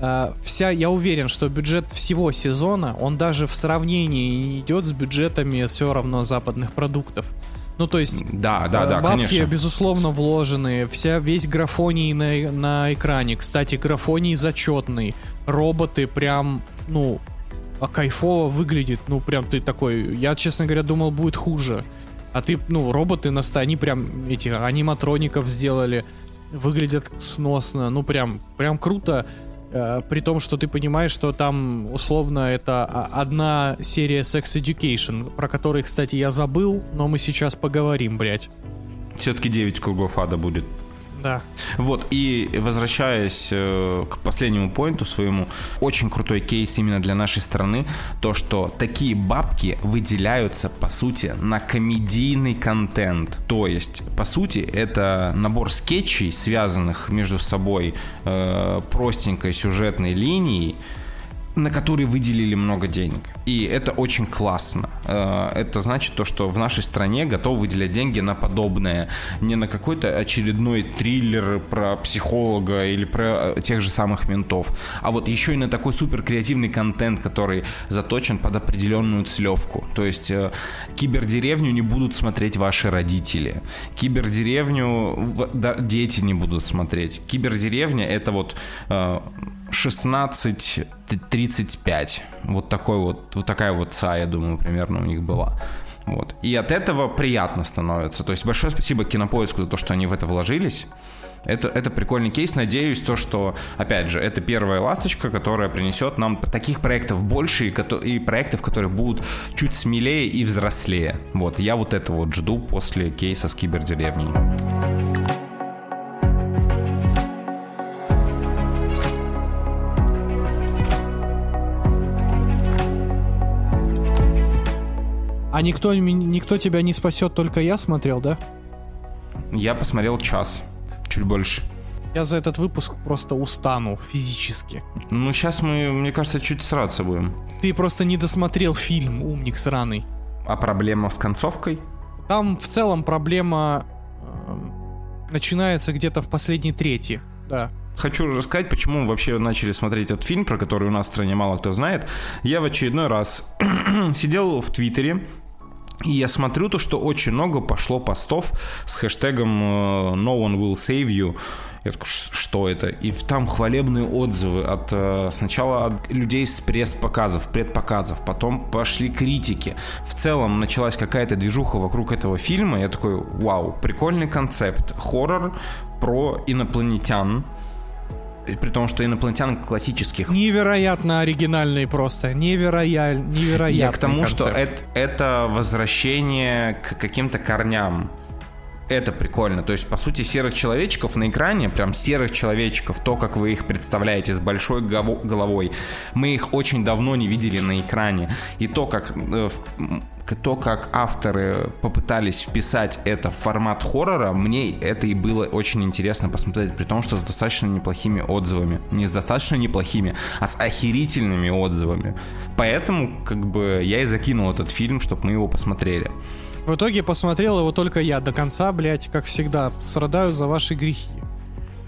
э, вся, я уверен, что бюджет всего сезона, он даже в сравнении не идет с бюджетами все равно западных продуктов. Ну, то есть, Да, да, э, да, бабки, конечно. безусловно, вложены. Вся, весь графоний на, на экране. Кстати, графоний зачетный. Роботы прям, ну, а кайфово выглядит. Ну, прям ты такой... Я, честно говоря, думал, будет хуже. А ты, ну, роботы на ста, они прям эти аниматроников сделали. Выглядят сносно. Ну, прям, прям круто. Э, при том, что ты понимаешь, что там условно это одна серия Sex Education, про который, кстати, я забыл, но мы сейчас поговорим, блядь. Все-таки 9 кругов ада будет. Да. Вот, и возвращаясь э, к последнему поинту своему, очень крутой кейс именно для нашей страны, то, что такие бабки выделяются, по сути, на комедийный контент. То есть, по сути, это набор скетчей, связанных между собой э, простенькой сюжетной линией, на которые выделили много денег. И это очень классно. Э, Это значит то, что в нашей стране готовы выделять деньги на подобное. Не на какой-то очередной триллер про психолога или про э, тех же самых ментов. А вот еще и на такой супер креативный контент, который заточен под определенную целевку. То есть э, кибердеревню не будут смотреть ваши родители. Кибердеревню да, дети не будут смотреть. Кибердеревня это вот 16-35. Вот такой вот, вот такая вот ца, я думаю, примерно у них была. Вот. И от этого приятно становится. То есть большое спасибо Кинопоиску за то, что они в это вложились. Это, это прикольный кейс. Надеюсь, то, что, опять же, это первая ласточка, которая принесет нам таких проектов больше и, и проектов, которые будут чуть смелее и взрослее. Вот, я вот это вот жду после кейса с кибердеревней. А никто, никто тебя не спасет, только я смотрел, да? Я посмотрел час, чуть больше. Я за этот выпуск просто устану физически. Ну, сейчас мы, мне кажется, чуть сраться будем. Ты просто не досмотрел фильм, умник сраный. А проблема с концовкой? Там в целом проблема э, начинается где-то в последней трети. Да. Хочу рассказать, почему мы вообще начали смотреть этот фильм, про который у нас в стране мало кто знает. Я в очередной раз (clears throat) сидел в Твиттере, и я смотрю то, что очень много пошло постов с хэштегом э, «No one will save you». Я такой, «Ш- что это? И там хвалебные отзывы от э, сначала от людей с пресс-показов, предпоказов, потом пошли критики. В целом началась какая-то движуха вокруг этого фильма. Я такой, вау, прикольный концепт. Хоррор про инопланетян. При том, что инопланетян классических Невероятно оригинальный просто. Невероя... Невероятный я к тому, что концепт. это, это возвращение к каким-то корням. Это прикольно. То есть, по сути, серых человечков на экране, прям серых человечков, то, как вы их представляете, с большой головой, мы их очень давно не видели на экране. И то, как э, то, как авторы попытались вписать это в формат хоррора, мне это и было очень интересно посмотреть, при том, что с достаточно неплохими отзывами. Не с достаточно неплохими, а с охерительными отзывами. Поэтому, как бы, я и закинул этот фильм, чтобы мы его посмотрели. В итоге посмотрел его только я до конца, блядь, как всегда, страдаю за ваши грехи.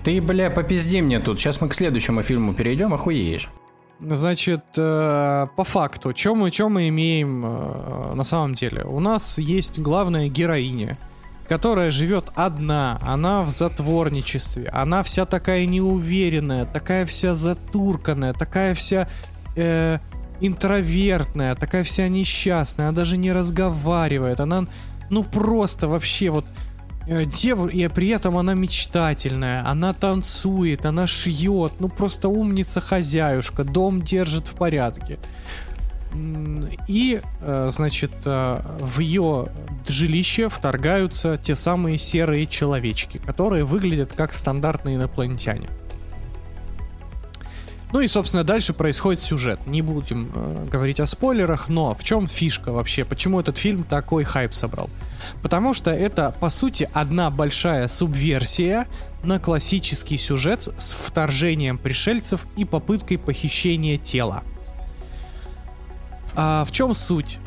Ты, бля, попизди мне тут. Сейчас мы к следующему фильму перейдем, охуеешь. Значит, э, по факту, что мы, чё мы имеем э, на самом деле? У нас есть главная героиня, которая живет одна, она в затворничестве, она вся такая неуверенная, такая вся затурканная, такая вся э, интровертная, такая вся несчастная, она даже не разговаривает, она ну просто вообще вот Э, Дев... И при этом она мечтательная, она танцует, она шьет, ну просто умница хозяюшка, дом держит в порядке. И, э, значит, э, в ее жилище вторгаются те самые серые человечки, которые выглядят как стандартные инопланетяне. Ну и, собственно, дальше происходит сюжет. Не будем э, говорить о спойлерах, но в чем фишка вообще? Почему этот фильм такой хайп собрал? Потому что это, по сути, одна большая субверсия на классический сюжет с вторжением пришельцев и попыткой похищения тела. А в чем суть?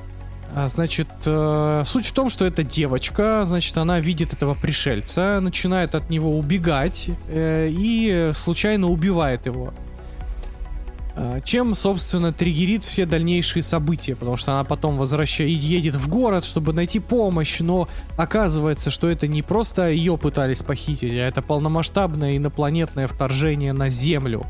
А, значит, э, суть в том, что эта девочка, значит, она видит этого пришельца, начинает от него убегать э, и случайно убивает его. А, чем, собственно, триггерит все дальнейшие события, потому что она потом возвращает, едет в город, чтобы найти помощь, но оказывается, что это не просто ее пытались похитить, а это полномасштабное инопланетное вторжение на Землю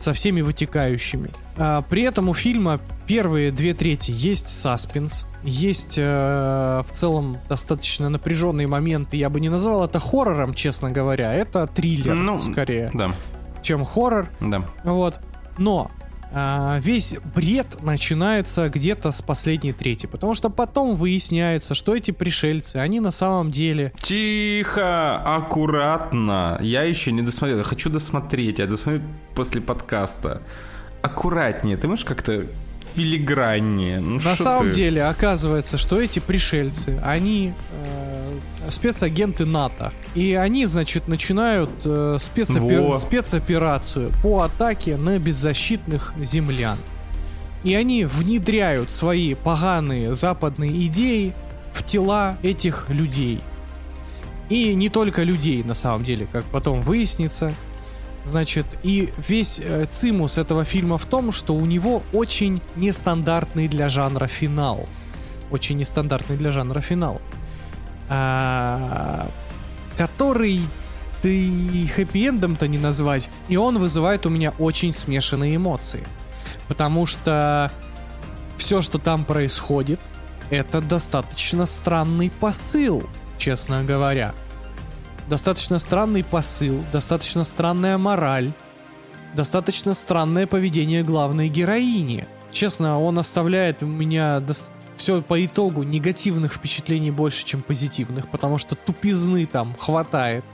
со всеми вытекающими. А, при этом у фильма первые две трети есть саспенс, есть э, в целом достаточно напряженные моменты. Я бы не назвал это хоррором, честно говоря, это триллер ну, скорее, да. чем хоррор. Да. Вот. Но весь бред начинается где-то с последней трети, потому что потом выясняется, что эти пришельцы, они на самом деле... Тихо, аккуратно. Я еще не досмотрел, я хочу досмотреть, я досмотрю после подкаста. Аккуратнее, ты можешь как-то филиграннее. Ну, На самом ты? деле оказывается, что эти пришельцы, они э, спецагенты НАТО. И они, значит, начинают э, спецопер... спецоперацию по атаке на беззащитных землян. И они внедряют свои поганые западные идеи в тела этих людей. И не только людей, на самом деле, как потом выяснится. Значит, и весь э, цимус этого фильма в том, что у него очень нестандартный для жанра финал. Очень нестандартный для жанра финал. А, который ты хэппи-эндом-то не назвать. И он вызывает у меня очень смешанные эмоции. Потому что все, что там происходит, это достаточно странный посыл, честно говоря достаточно странный посыл, достаточно странная мораль, достаточно странное поведение главной героини. Честно, он оставляет у меня все по итогу негативных впечатлений больше, чем позитивных, потому что тупизны там хватает,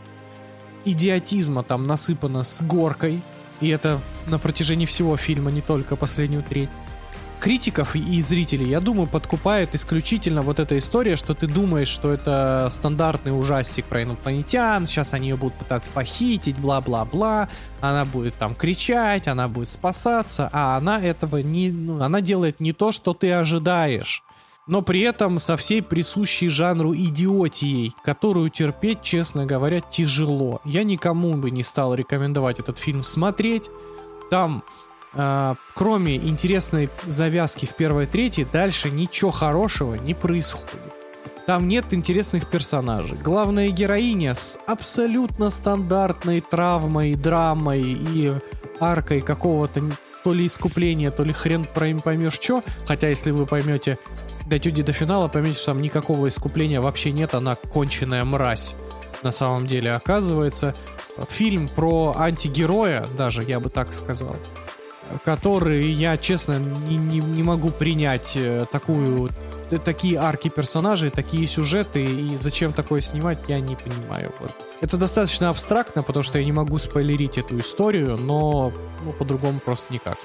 идиотизма там насыпано с горкой, и это на протяжении всего фильма, не только последнюю треть критиков и зрителей, я думаю, подкупает исключительно вот эта история, что ты думаешь, что это стандартный ужастик про инопланетян, сейчас они ее будут пытаться похитить, бла-бла-бла, она будет там кричать, она будет спасаться, а она этого не... Ну, она делает не то, что ты ожидаешь но при этом со всей присущей жанру идиотией, которую терпеть, честно говоря, тяжело. Я никому бы не стал рекомендовать этот фильм смотреть. Там кроме интересной завязки в первой трети, дальше ничего хорошего не происходит. Там нет интересных персонажей. Главная героиня с абсолютно стандартной травмой, драмой и аркой какого-то то ли искупления, то ли хрен поймешь что. Хотя, если вы поймете, дойдете до финала, поймете, что там никакого искупления вообще нет, она конченая мразь. На самом деле, оказывается, фильм про антигероя, даже я бы так сказал, который я, честно, не, не, не могу принять э, такую такие арки персонажей, такие сюжеты, и зачем такое снимать, я не понимаю. Вот. Это достаточно абстрактно, потому что я не могу спойлерить эту историю, но ну, по-другому просто никак.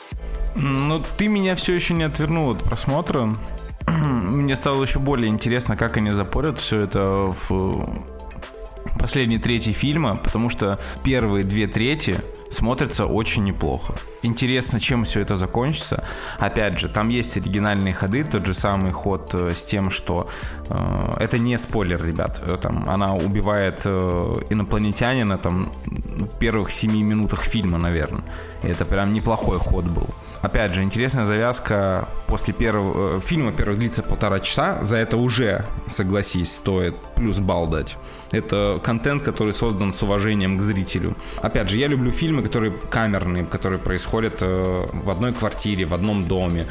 Ну, ты меня все еще не отвернул от просмотра. (clears throat) Мне стало еще более интересно, как они запорят все это в последней трети фильма, потому что первые две трети смотрятся очень неплохо. Интересно, чем все это закончится. Опять же, там есть оригинальные ходы, тот же самый ход э, с тем, что э, это не спойлер, ребят. Э, там, она убивает э, инопланетянина там в первых семи минутах фильма, наверное. И это прям неплохой ход был. Опять же, интересная завязка после первого э, фильма, первый длится полтора часа, за это уже, согласись, стоит плюс балл дать. Это контент, который создан с уважением к зрителю. Опять же, я люблю фильмы, которые камерные, которые происходят э, в одной квартире, в одном доме.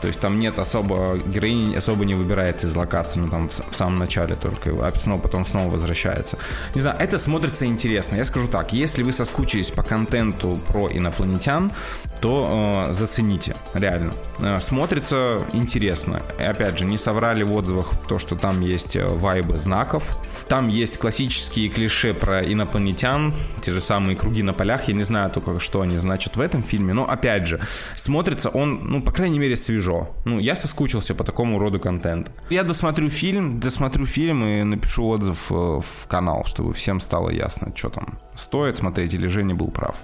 То есть там нет особо, героиня особо не выбирается из локации, ну там в, в самом начале только, а снова потом снова возвращается. Не знаю, это смотрится интересно. Я скажу так, если вы соскучились по контенту про инопланетян, то э, зацените, реально. Э, смотрится интересно. И опять же, не соврали в отзывах то, что там есть э, вайбы знаков. Там есть классические клише про инопланетян, те же самые круги на полях. Я не знаю только, что они значат в этом фильме, но опять же, смотрится он, ну, по крайней мере, свежо. Ну, я соскучился по такому роду контента. Я досмотрю фильм, досмотрю фильм и напишу отзыв э, в канал, чтобы всем стало ясно, что там стоит смотреть или Женя был прав.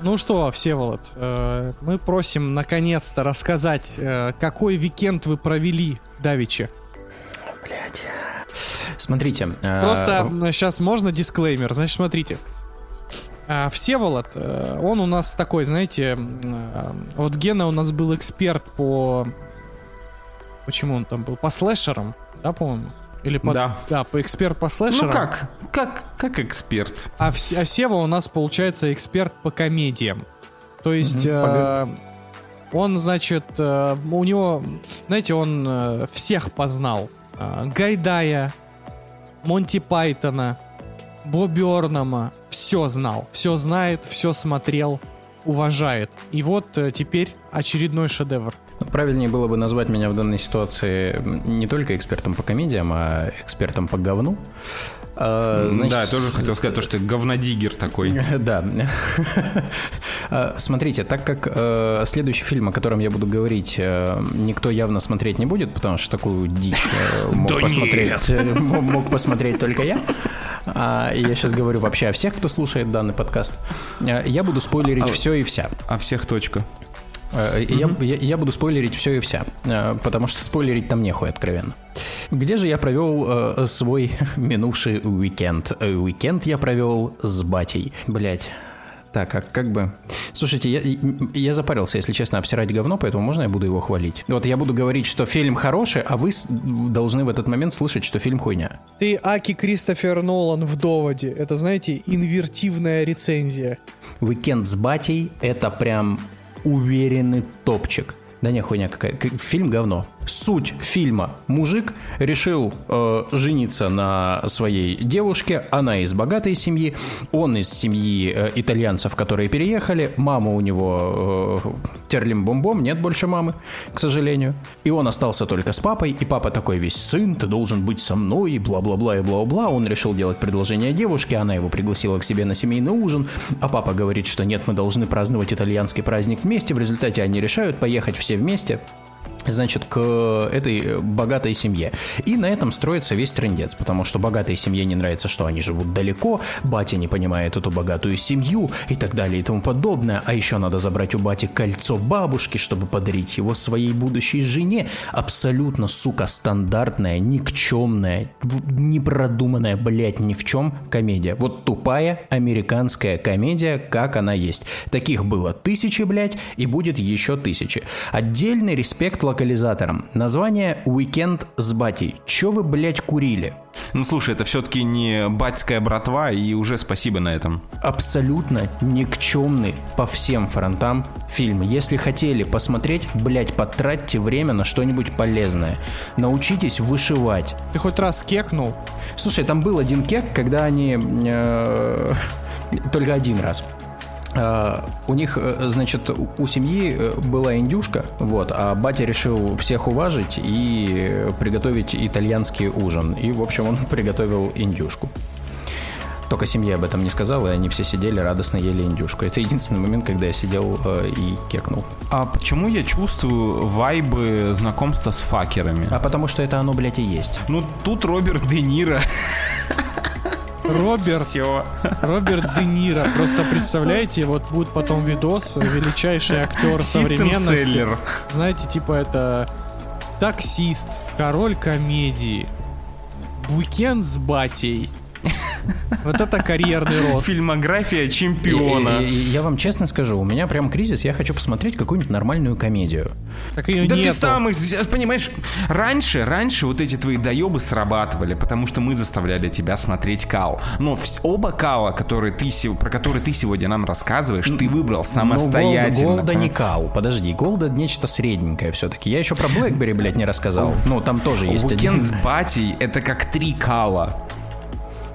Ну что, Всеволод, э, мы просим наконец-то рассказать, э, какой викенд вы провели, давеча. Блять. Смотрите. э, Просто сейчас можно дисклеймер. Значит, смотрите. А, Всеволод, э, он у нас такой, знаете, э, вот Гена у нас был эксперт по... Почему он там был? По слэшерам, да, по-моему? Или по... Да. Да, по эксперт по слэшерам. Ну как? Как, как эксперт. А, Вс- а Сева у нас, получается, эксперт по комедиям. То есть... э, он, значит, э, у него, знаете, он э, всех познал. Э, Гайдая, Монти Пайтона, Орнама. Все знал, все знает, все смотрел, уважает. И вот э, теперь очередной шедевр. Правильнее было бы назвать меня в данной ситуации не только экспертом по комедиям, а экспертом по говну. А, значит, да, я тоже хотел сказать, то, что ты говнодиггер такой. (laughs) Да. (laughs) А, Смотрите, так как э, следующий фильм, о котором я буду говорить, э, никто явно смотреть не будет, потому что такую дичь э, (laughs) мог, посмотреть, мог посмотреть только я. А, я сейчас говорю вообще о всех, кто слушает данный подкаст. Я буду спойлерить все и вся. А всех точка. Э, Я, я- я буду спойлерить все и вся, э, потому что спойлерить там нехуй, откровенно. Где же я провел э, свой (laughs) минувший уикенд? Э, Уикенд я провел с батей. Блять. Так, а как бы... Слушайте, я, я запарился, если честно, обсирать говно, поэтому можно я буду его хвалить? Вот я буду говорить, что фильм хороший, а вы должны в этот момент слышать, что фильм хуйня. Ты аки Кристофер Нолан в доводе. Это, знаете, инвертивная рецензия. Уикенд с батей — это прям уверенный топчик. Да не, хуйня какая. Фильм говно. Суть фильма. Мужик решил э, жениться на своей девушке. Она из богатой семьи. Он из семьи э, итальянцев, которые переехали. Мама у него э, терлим-бомбом. Нет больше мамы, к сожалению. И он остался только с папой. И папа такой весь сын, ты должен быть со мной. И бла-бла-бла, и бла-бла. Он решил делать предложение девушке. Она его пригласила к себе на семейный ужин. А папа говорит, что нет, мы должны праздновать итальянский праздник вместе. В результате они решают поехать все вместе значит, к этой богатой семье. И на этом строится весь трендец, потому что богатой семье не нравится, что они живут далеко, батя не понимает эту богатую семью и так далее и тому подобное. А еще надо забрать у бати кольцо бабушки, чтобы подарить его своей будущей жене. Абсолютно, сука, стандартная, никчемная, непродуманная, блядь, ни в чем комедия. Вот тупая американская комедия, как она есть. Таких было тысячи, блядь, и будет еще тысячи. Отдельный респект локализаторам. Название «Уикенд с батей». Че вы, блядь, курили? Ну слушай, это все-таки не батьская братва, и уже спасибо на этом. Абсолютно никчемный по всем фронтам фильм. Если хотели посмотреть, блядь, потратьте время на что-нибудь полезное. Научитесь вышивать. Ты хоть раз кекнул? Слушай, там был один кек, когда они... э, только один раз. А, у них, э, значит, у семьи э, была индюшка, вот, а батя решил всех уважить и приготовить итальянский ужин. И, в общем, он (laughs) приготовил индюшку. Только семья об этом не сказала, и они все сидели, радостно ели индюшку. Это единственный момент, когда я сидел э, и кекнул. А почему я чувствую вайбы знакомства с факерами? А потому что это оно, блядь, и есть. Ну, тут Роберт Де Ниро. (laughs) Роберт, Все. Роберт Де Ниро. Просто представляете, вот будет потом видос, величайший актер современности. Знаете, типа это таксист, король комедии, уикенд с батей. Вот это карьерный рост. Фильмография чемпиона. И- и- и я вам честно скажу, у меня прям кризис, я хочу посмотреть какую-нибудь нормальную комедию. Так ее Да ты нету. сам их, понимаешь, раньше, раньше вот эти твои доебы срабатывали, потому что мы заставляли тебя смотреть Кал. Но оба Кала, которые ты, про которые ты сегодня нам рассказываешь, ты выбрал самостоятельно. Ну, Голда, Голда не кал. Подожди, Голда нечто средненькое все-таки. Я еще про BlackBerry, блядь, не рассказал. Ну, там тоже есть Уикенд один. с батей это как три Кала.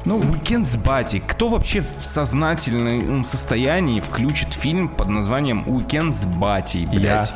Ну, Уикенд с батей. Кто вообще в сознательном состоянии включит фильм под названием Уикенд с батей, блядь?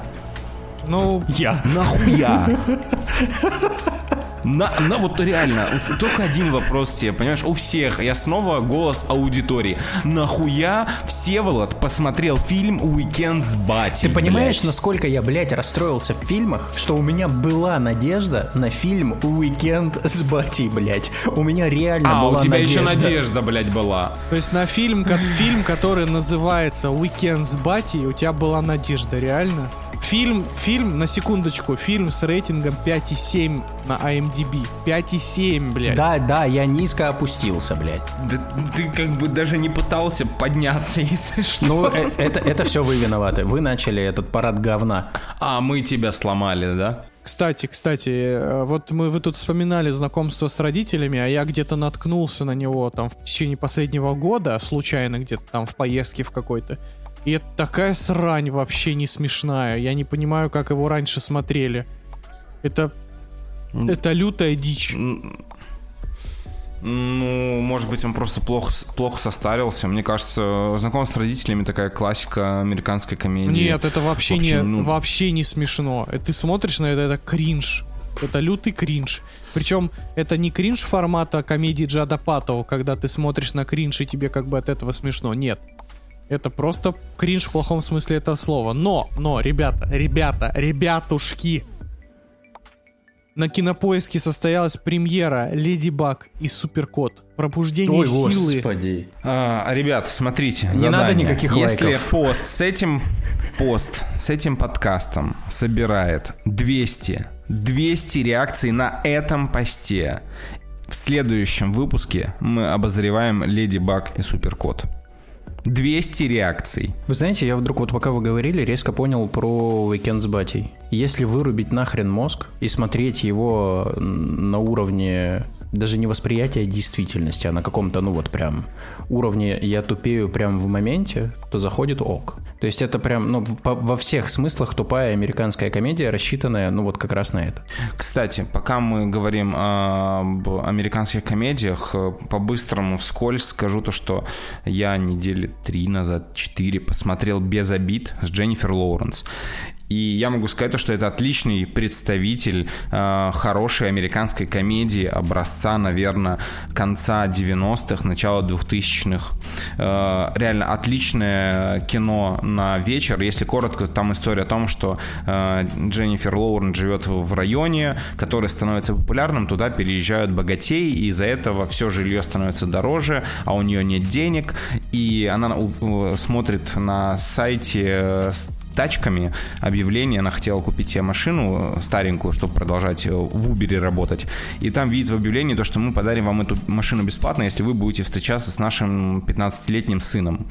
Ну, я. Нахуя? (laughs) На, на вот реально, тебя только один вопрос тебе, понимаешь, у всех, я снова голос аудитории. Нахуя Всеволод посмотрел фильм «Уикенд с батей», Ты понимаешь, блядь? насколько я, блядь, расстроился в фильмах, что у меня была надежда на фильм «Уикенд с батей», блядь. У меня реально А, была у тебя еще надежда. надежда, блядь, была. то есть на фильм, как фильм, который называется «Уикенд с батей», у тебя была надежда, реально? Фильм, фильм, на секундочку, фильм с рейтингом 5,7 на IMDb. 5,7, блядь. Да, да, я низко опустился, блядь. Да ты как бы даже не пытался подняться, (laughs) если что. Ну, э- это, это все вы виноваты. Вы начали этот парад говна. А, мы тебя сломали, да? Кстати, кстати, э, вот мы вы тут вспоминали знакомство с родителями, а я где-то наткнулся на него там в течение последнего года, случайно где-то там в поездке в какой-то. И это такая срань вообще не смешная. Я не понимаю, как его раньше смотрели. Это... Это лютая дичь. Ну, может быть, он просто плохо, плохо состарился. Мне кажется, знакомство с родителями такая классика американской комедии. Нет, это вообще, Вообще, не, ну- вообще не смешно. Э, Ты смотришь на это, это кринж. Это лютый кринж. Причем это не кринж формата комедии Джада Паттоу, когда ты смотришь на кринж и тебе как бы от этого смешно. Нет. Это просто кринж в плохом смысле этого слова. Но, но, ребята, ребята, ребятушки. На кинопоиске состоялась премьера Леди Баг и Суперкот. Пробуждение силы. господи. А, ребят, смотрите, Не задание. надо никаких Если лайков. пост с этим пост с этим подкастом собирает 200 200 реакций на этом посте, в следующем выпуске мы обозреваем Леди Баг и Суперкот. 200 реакций. Вы знаете, я вдруг вот пока вы говорили, резко понял про уикенд с батей. Если вырубить нахрен мозг и смотреть его на уровне даже не восприятия действительности, а на каком-то, ну вот прям уровне я тупею прям в моменте, то заходит ок. То есть это прям, ну, по- во всех смыслах тупая американская комедия, рассчитанная, ну вот как раз на это. Кстати, пока мы говорим об американских комедиях, э, по-быстрому вскользь скажу то, что я недели три назад, четыре посмотрел «Без обид» с Дженнифер Лоуренс. И я могу сказать, то, что это отличный представитель э, хорошей американской комедии образца, наверное, конца 90-х, начала 2000-х. Э, реально отличное кино на вечер. Если коротко, там история о том, что э, Дженнифер Лоурен живет в районе, который становится популярным, туда переезжают богатеи, и из-за этого все жилье становится дороже, а у нее нет денег, и она у- смотрит на сайте э, тачками объявление, она хотела купить себе машину старенькую, чтобы продолжать э, в Uber работать. И там видит в объявлении то, что мы подарим вам эту машину бесплатно, если вы будете встречаться с нашим 15-летним сыном.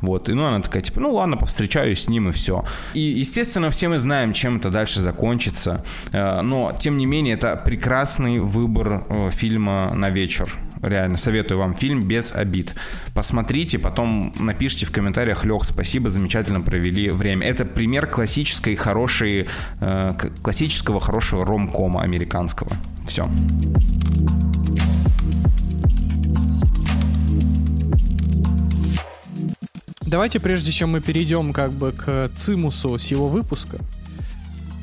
Вот. И ну она такая, типа, ну ладно, повстречаюсь с ним и все. И, естественно, все мы знаем, чем это дальше закончится. Э, Но, тем не менее, это прекрасный выбор э, фильма на вечер. Реально, советую вам фильм без обид. Посмотрите, потом напишите в комментариях, Лех, спасибо, замечательно провели время. Это пример классической хорошей, э, классического хорошего ромкома американского. Все. Давайте, прежде чем мы перейдем как бы к цимусу с его выпуска,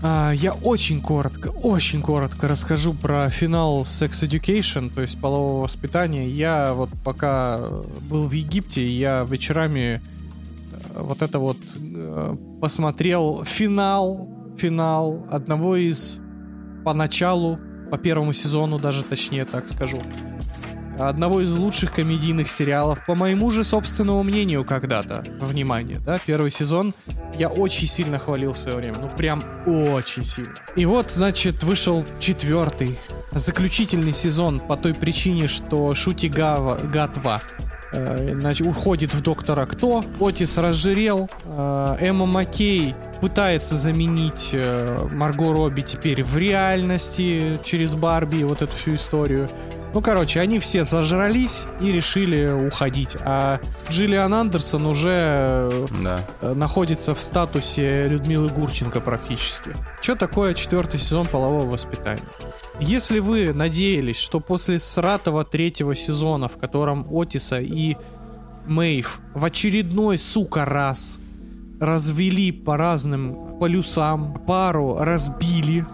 я очень коротко, очень коротко расскажу про финал Sex Education, то есть полового воспитания. Я вот пока был в Египте, я вечерами э, вот это вот э, посмотрел финал, финал одного из поначалу, по первому сезону даже точнее так скажу, одного из лучших комедийных сериалов, по моему же собственному мнению когда-то. Внимание, да, первый сезон я очень сильно хвалил в свое время, ну прям очень сильно. И вот, значит, вышел четвертый, заключительный сезон по той причине, что Шути Гава, Гатва э, значит, уходит в Доктора Кто, Отис разжирел, э, Эмма Маккей пытается заменить э, Марго Робби теперь в реальности через Барби, вот эту всю историю. Ну, короче, они все зажрались и решили уходить. А Джиллиан Андерсон уже Да. э, находится в статусе Людмилы Гурченко практически. Что такое четвертый сезон полового воспитания? Если вы надеялись, что после сратого третьего сезона, в котором Отиса и Мэйв в очередной, сука, раз развели по разным полюсам, пару разбили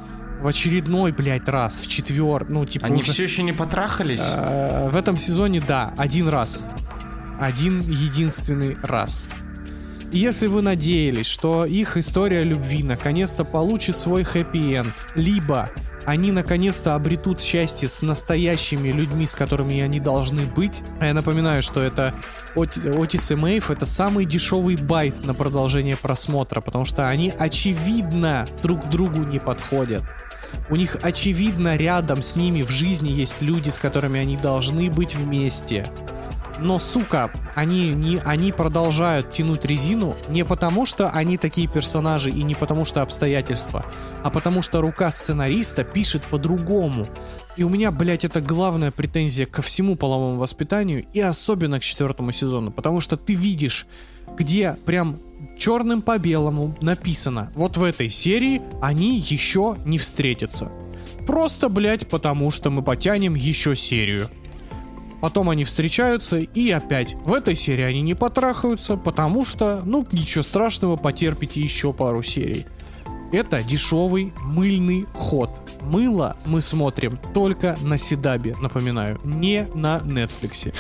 в очередной, блядь, раз, в четвер, ну, типа Они уже... все еще не потрахались? Э, В этом сезоне, да, один раз. Один единственный раз. И если вы надеялись, что их история любви наконец-то получит свой хэппи-энд, либо они наконец-то обретут счастье с настоящими людьми, с которыми они должны быть. А я напоминаю, что это Оти- Отис и Мэйв это самый дешевый байт на продолжение просмотра, потому что они очевидно друг другу не подходят. У них очевидно рядом с ними в жизни есть люди, с которыми они должны быть вместе. Но, сука, они, не, они продолжают тянуть резину не потому, что они такие персонажи и не потому, что обстоятельства, а потому что рука сценариста пишет по-другому. И у меня, блядь, это главная претензия ко всему половому воспитанию и особенно к четвертому сезону, потому что ты видишь, где прям черным по белому написано, вот в этой серии они еще не встретятся. Просто, блядь, потому что мы потянем еще серию. Потом они встречаются и опять. В этой серии они не потрахаются, потому что, ну, ничего страшного, потерпите еще пару серий. Это дешевый мыльный ход. Мыло мы смотрим только на Седабе, напоминаю, не на Нетфликсе.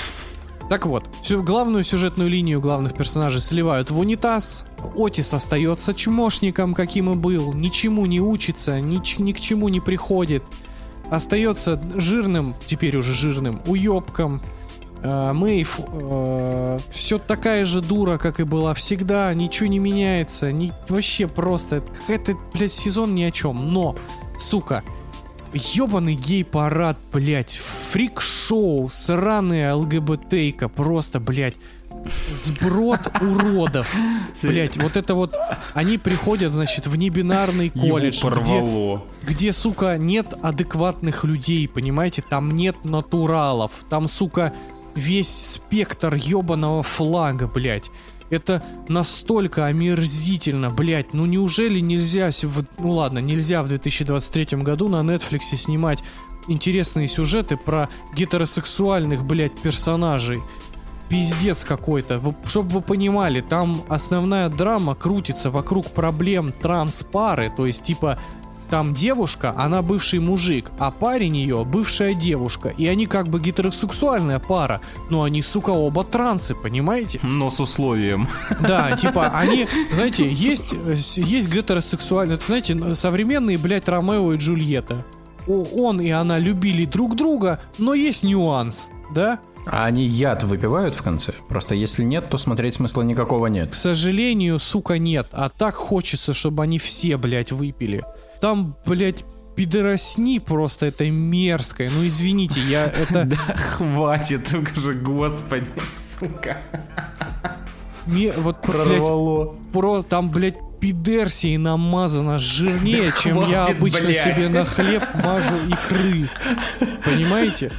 Так вот, всю главную сюжетную линию главных персонажей сливают в унитаз. Отис остается чмошником, каким и был, ничему не учится, ни, ни к чему не приходит. Остается жирным, теперь уже жирным, уебком. Э, Мэйв все такая же дура, как и была всегда, ничего не меняется, ни, вообще просто, это, блядь, сезон ни о чем. Но, сука, Ёбаный гей-парад, блядь, фрик-шоу, сраная ЛГБТ-ка, просто, блядь, сброд уродов. (laughs) Блядь, вот это вот, они приходят, значит, в небинарный колледж, где, где, сука, нет адекватных людей, понимаете, там нет натуралов, там, сука, весь спектр ёбаного флага, блядь. Это настолько омерзительно, блядь. Ну неужели нельзя... с- в- Ну ладно, нельзя в 2023 году на Netflix снимать интересные сюжеты про гетеросексуальных, блядь, персонажей. Пиздец какой-то. Чтобы вы понимали, там основная драма крутится вокруг проблем транспары, то есть типа там девушка, она бывший мужик, а парень ее бывшая девушка. И они как бы гетеросексуальная пара, но они, сука, оба трансы, понимаете? Но с условием. Да, (laughs) типа, они, знаете, есть, есть гетеросексуальные, это, знаете, современные, блядь, Ромео и Джульетта. О- Он и она любили друг друга, но есть нюанс, да? А они яд выпивают в конце? Просто если нет, то смотреть смысла никакого К нет. сожалению, сука, нет. А так хочется, чтобы они все, блядь, выпили. Там, блядь, пидоросни просто этой мерзкой. Ну, извините, я (laughs) это... Да хватит уже, господи, сука. ме- вот, блядь, про, там, блядь, пидерсией намазано жирнее, чем я обычно блядь. себе на хлеб мажу икры. Понимаете?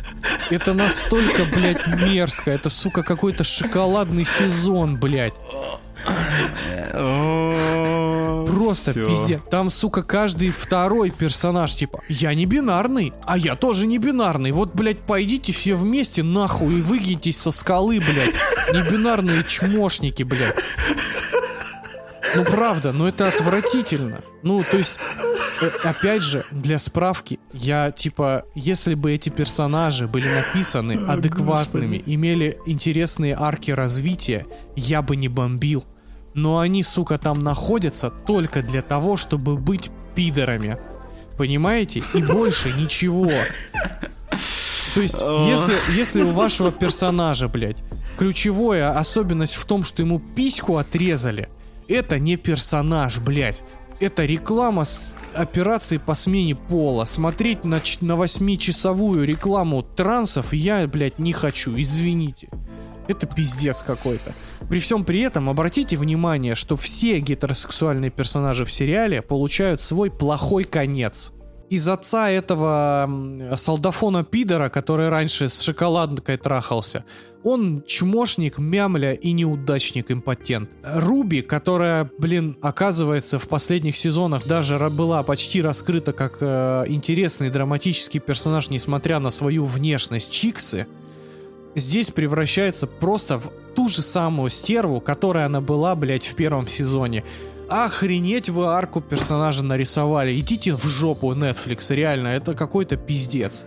Это настолько, блядь, мерзко. Это, сука, какой-то шоколадный сезон, блядь. Просто Всё. пиздец. Там, сука, каждый второй персонаж, типа, я не бинарный, а я тоже не бинарный. Вот, блядь, пойдите все вместе нахуй и выгиньтесь со скалы, блядь. Не бинарные чмошники, блядь. Ну правда, ну это отвратительно. Ну, то есть, э, опять же, для справки, я типа, если бы эти персонажи были написаны адекватными, имели интересные арки развития, я бы не бомбил. Но они, сука, там находятся только для того, чтобы быть пидорами. Понимаете? И (laughs) больше ничего. То есть, если, если у вашего персонажа, блядь, ключевая особенность в том, что ему письку отрезали, это не персонаж, блядь. Это реклама с операцией по смене пола. Смотреть на, на 8-часовую рекламу трансов я, блядь, не хочу, извините. Это пиздец какой-то. При всем при этом обратите внимание, что все гетеросексуальные персонажи в сериале получают свой плохой конец. Из отца этого солдафона пидора, который раньше с шоколадкой трахался, он чмошник, мямля и неудачник импотент. Руби, которая, блин, оказывается в последних сезонах даже была почти раскрыта как э, интересный драматический персонаж, несмотря на свою внешность Чиксы, здесь превращается просто в ту же самую стерву, которая она была, блядь, в первом сезоне. Охренеть вы арку персонажа нарисовали. Идите в жопу, Netflix, реально, это какой-то пиздец.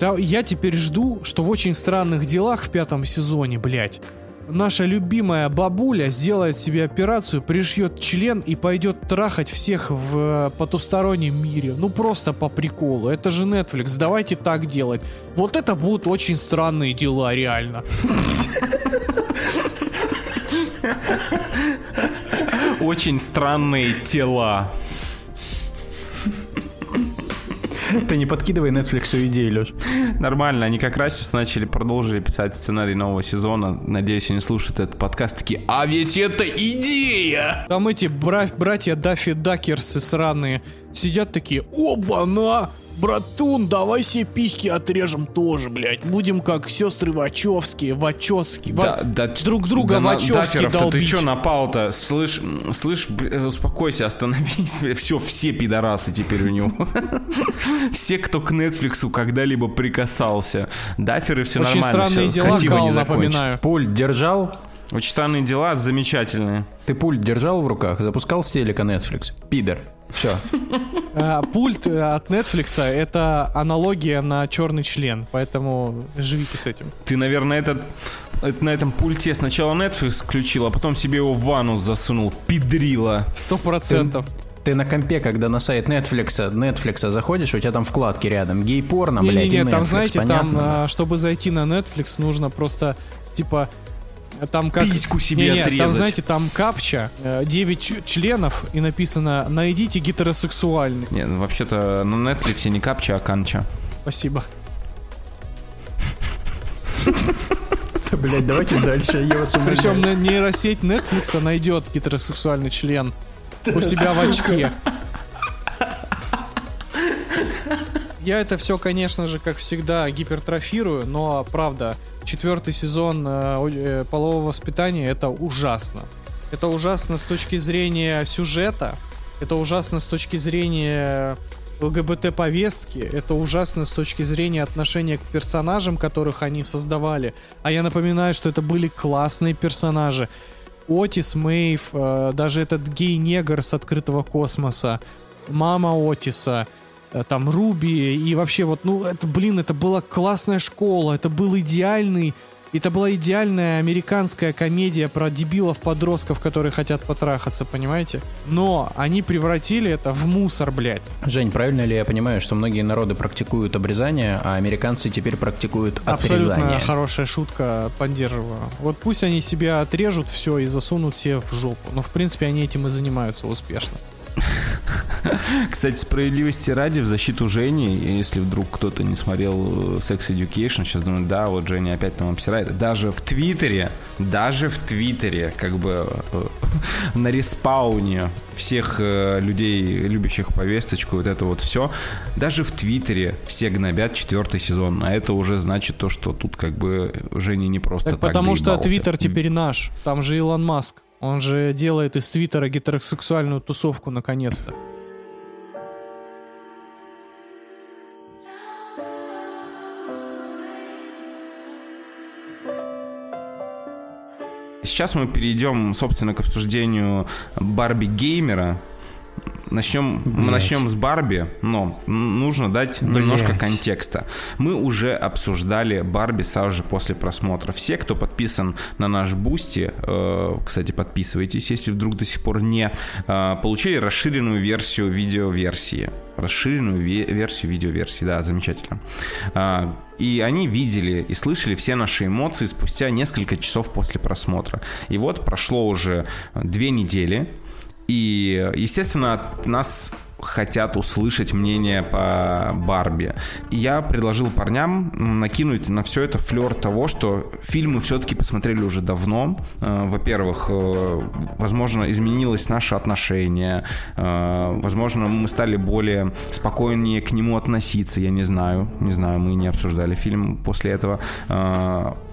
Да, я теперь жду, что в очень странных делах в пятом сезоне, блядь, наша любимая бабуля сделает себе операцию, пришьет член и пойдет трахать всех в э, потустороннем мире. Ну просто по приколу. Это же Netflix, давайте так делать. Вот это будут очень странные дела, реально. Очень странные тела. (laughs) Ты не подкидывай Netflix идеи, Леш. Нормально, они как раз сейчас начали, продолжили писать сценарий нового сезона. Надеюсь, они слушают этот подкаст такие, а ведь это идея! Там эти бра- братья Даффи Дакерсы сраные сидят такие, оба-на! Братун, давай себе письки отрежем тоже, блядь. Будем как сестры Вачовские, Вачовские, Да, да, друг друга да на- Вачовски Дафферов-то долбить. Ты что напал-то? Слышь, слышь, э, успокойся, остановись. Все, все пидорасы теперь у него. (laughs) Все, кто к Netflix когда-либо прикасался. Даферы все Очень нормально. странные всё дела, Кал, напоминаю. Пульт держал? Очень странные дела, замечательные. Ты пульт держал в руках, запускал с телека Netflix. Пидор. Все. А, (laughs) Пульт э, от Netflix это аналогия на черный член, поэтому живите с этим. Ты, наверное, этот, это на этом пульте сначала Netflix включил, а потом себе его в ванну засунул. Пидрила. Сто процентов. Ты на компе, когда на сайт Netflix, Netflix заходишь, у тебя там вкладки рядом. Гей-порно, блядь, и Не-не-не, там, Netflix, знаете, там, понятно? а, чтобы зайти на Netflix, нужно просто, типа, там как... Письку себе Не-не, отрезать. Там, знаете, там капча, 9 членов, и написано «Найдите гетеросексуальный». Не, ну, вообще-то на Netflix не капча, а канча. Спасибо. Блядь, давайте дальше, я вас Причем на- нейросеть Netflix найдет гетеросексуальный член у себя в очке. Я это все, конечно же, как всегда, гипертрофирую, но правда, четвертый сезон э, э, полового воспитания это ужасно. Это ужасно с точки зрения сюжета, это ужасно с точки зрения ЛГБТ-повестки, это ужасно с точки зрения отношения к персонажам, которых они создавали. А я напоминаю, что это были классные персонажи. Отис, Мэйв, э, даже этот гей-негр с открытого космоса, мама Отиса, там Руби и вообще вот, ну это, блин, это была классная школа, это был идеальный, это была идеальная американская комедия про дебилов-подростков, которые хотят потрахаться, понимаете? Но они превратили это в мусор, блядь. Жень, правильно ли я понимаю, что многие народы практикуют обрезание, а американцы теперь практикуют Абсолютно отрезание? хорошая шутка, поддерживаю. Вот пусть они себя отрежут все и засунут себе в жопу. Но в принципе они этим и занимаются успешно. (laughs) Кстати, справедливости ради, в защиту Жени, если вдруг кто-то не смотрел э, Sex Education, сейчас думаю, да, вот Женя опять там обсирает. Даже в Твиттере, даже в Твиттере, как бы э, (laughs) на респауне всех э, людей, любящих повесточку, вот это вот все, даже в Твиттере все гнобят четвертый сезон, а это уже значит то, что тут как бы Женя не просто Так так потому что. Твиттер теперь наш. Там же Илон Маск. Он же делает из Твиттера гетеросексуальную тусовку наконец-то. Сейчас мы перейдем, собственно, к обсуждению Барбигеймера. Начнем, мы начнем с Барби, но нужно дать Блядь. немножко контекста. Мы уже обсуждали Барби сразу же после просмотра. Все, кто подписан на наш Бусти, э, кстати, подписывайтесь, если вдруг до сих пор не, э, получили расширенную версию видеоверсии. Расширенную ве- версию видеоверсии, да, замечательно. А, и они видели и слышали все наши эмоции спустя несколько часов после просмотра. И вот прошло уже две недели, и, естественно, от нас хотят услышать мнение по Барби. Я предложил парням накинуть на все это флер того, что фильмы все-таки посмотрели уже давно. Э, Во-первых, э, возможно, изменилось наше отношение. Э, Возможно, мы стали более спокойнее к нему относиться. Я не знаю. Не знаю, мы не обсуждали фильм после этого.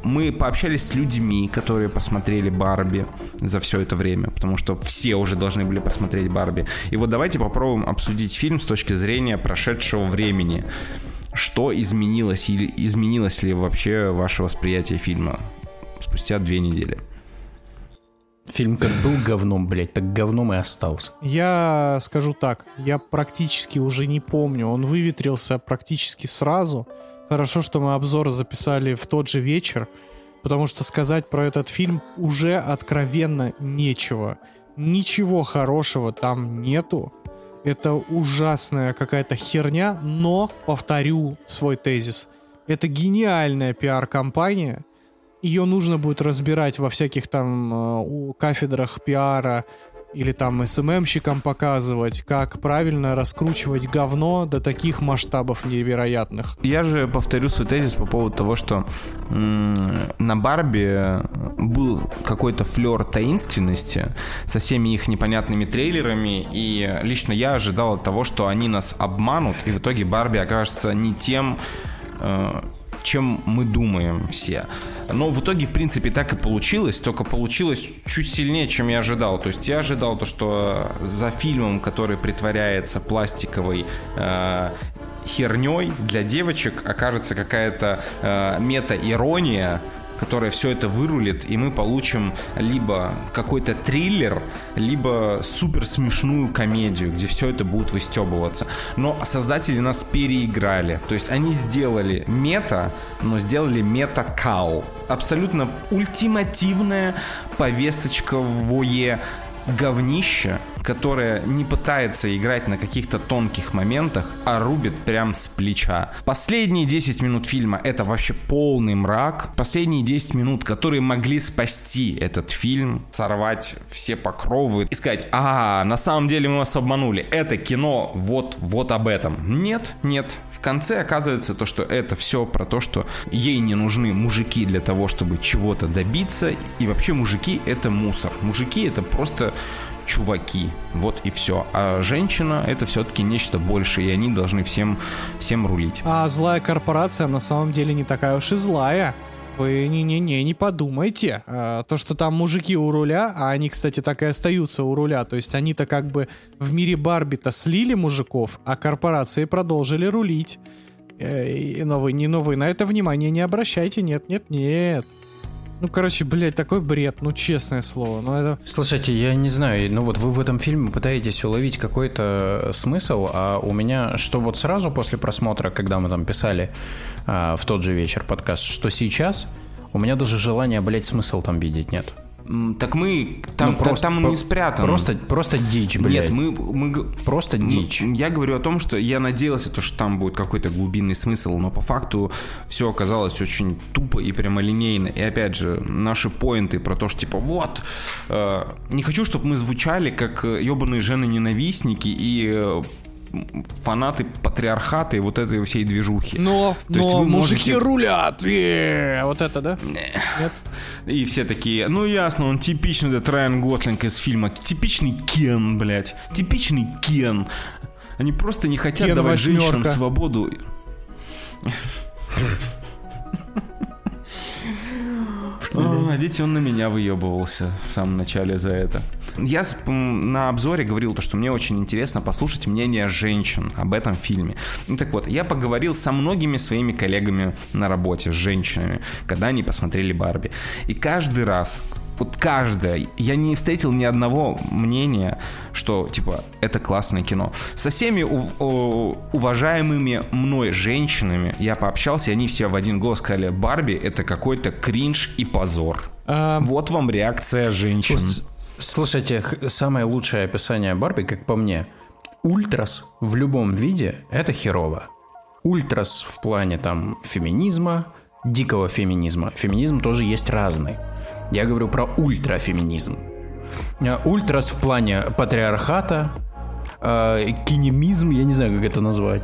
Мы пообщались с людьми, которые посмотрели Барби за все это время, потому что все уже должны были посмотреть Барби. И вот давайте попробуем обсудить фильм с точки зрения прошедшего времени. Что изменилось или изменилось ли вообще ваше восприятие фильма спустя две недели? Фильм как был говном, блядь, так говном и остался. Я скажу так, я практически уже не помню. Он выветрился практически сразу. Хорошо, что мы обзор записали в тот же вечер, потому что сказать про этот фильм уже откровенно нечего. Ничего хорошего там нету. Это ужасная какая-то херня, но, повторю свой тезис, это гениальная пиар-компания, ее нужно будет разбирать во всяких там э, кафедрах пиара или там СММщикам показывать, как правильно раскручивать говно до таких масштабов невероятных. Я же повторю свой тезис по поводу того, что на Барби был какой-то флер таинственности со всеми их непонятными трейлерами, и лично я ожидал от того, что они нас обманут, и в итоге Барби окажется не тем, э, чем мы думаем все. Но в итоге, в принципе, так и получилось, только получилось чуть сильнее, чем я ожидал. То есть я ожидал то, что за фильмом, который притворяется пластиковой э, херней для девочек, окажется какая-то э, мета-ирония, которая все это вырулит, и мы получим либо какой-то триллер, либо супер смешную комедию, где все это будет выстебываться. Но создатели нас переиграли. То есть они сделали мета, но сделали мета-кал. Абсолютно ультимативная повесточковое говнище, которое не пытается играть на каких-то тонких моментах, а рубит прям с плеча. Последние 10 минут фильма это вообще полный мрак. Последние 10 минут, которые могли спасти этот фильм, сорвать все покровы и сказать, а, на самом деле мы вас обманули, это кино вот, вот об этом. Нет, нет. В конце оказывается то, что это все про то, что ей не нужны мужики для того, чтобы чего-то добиться, и вообще мужики это мусор. Мужики это просто чуваки. Вот и все. А женщина это все-таки нечто большее, и они должны всем, всем рулить. А злая корпорация на самом деле не такая уж и злая. Вы не-не-не, не подумайте. А, то, что там мужики у руля, а они, кстати, так и остаются у руля. То есть они-то как бы в мире Барби-то слили мужиков, а корпорации продолжили рулить. Э, и- Но вы, не, но вы на это внимание не обращайте. Нет, нет, нет. Ну, короче, блядь, такой бред, ну, честное слово. Ну, это... Слушайте, я не знаю, ну вот вы в этом фильме пытаетесь уловить какой-то смысл, а у меня, что вот сразу после просмотра, когда мы там писали а, в тот же вечер подкаст, что сейчас, у меня даже желания, блядь, смысл там видеть нет. Так мы там, Ну, просто- там не спрятан. Просто, просто дичь, блядь. Нет, мы, мы Просто дичь. Я говорю о том, что я надеялся, то, что там будет какой-то глубинный смысл, но по факту все оказалось очень тупо и прямолинейно. И опять же, наши поинты про то, что типа вот, э, не хочу, чтобы мы звучали как ебаные жены-ненавистники и э, фанаты патриархата и вот этой всей движухи. Но, То есть но вы мужики можете- рулят! е, Вот это, да? Нет? И все такие, ну ясно, он типичный этот Райан Гослинг из фильма. Типичный Кен, блядь. Типичный Кен. Они просто не хотят Кен давать восьмерка. женщинам свободу. А, видите, он на меня выебывался в самом начале за это. Я на обзоре говорил то, что мне очень интересно послушать мнение женщин об этом фильме. Ну так вот, я поговорил со многими своими коллегами на работе, с женщинами, когда они посмотрели Барби. И каждый раз вот каждое, я не встретил ни одного мнения, что, типа, это классное кино. Со всеми уважаемыми мной женщинами я пообщался, и они все в один голос сказали, Барби это какой-то кринж и позор. А... Вот вам реакция женщин. Слушайте, самое лучшее описание Барби, как по мне, ультрас в любом виде — это херово. Ультрас в плане там феминизма, дикого феминизма. Феминизм тоже есть разный. Я говорю про ультрафеминизм. Э, ультрас в плане патриархата, э, кинемизм, я не знаю, как это назвать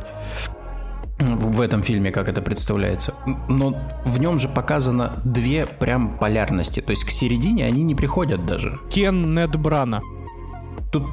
в этом фильме, как это представляется. Но в нем же показано две прям полярности. То есть к середине они не приходят даже. Кен Нед Брана. Тут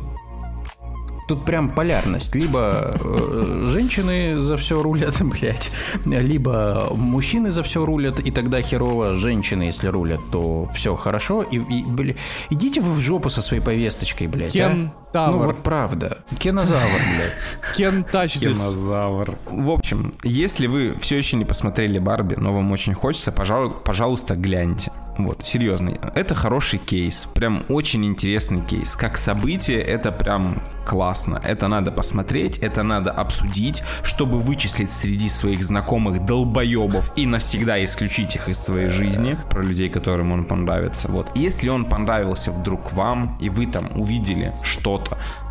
Тут прям полярность. Либо э, женщины за все рулят, (laughs) блядь, либо мужчины за все рулят, и тогда херово. Женщины, если рулят, то все хорошо. И, и блядь, идите вы в жопу со своей повесточкой, блядь. Кен а? Тавр. Ну вот правда. Кенозавр, блядь. Кен Кенозавр. В общем, если вы все еще не посмотрели Барби, но вам очень хочется, пожалуйста, пожалуйста гляньте. Вот, серьезно. Это хороший кейс. Прям очень интересный кейс. Как событие, это прям классно. Это надо посмотреть, это надо обсудить, чтобы вычислить среди своих знакомых долбоебов и навсегда исключить их из своей жизни, про людей, которым он понравится. Вот. Если он понравился вдруг вам, и вы там увидели что-то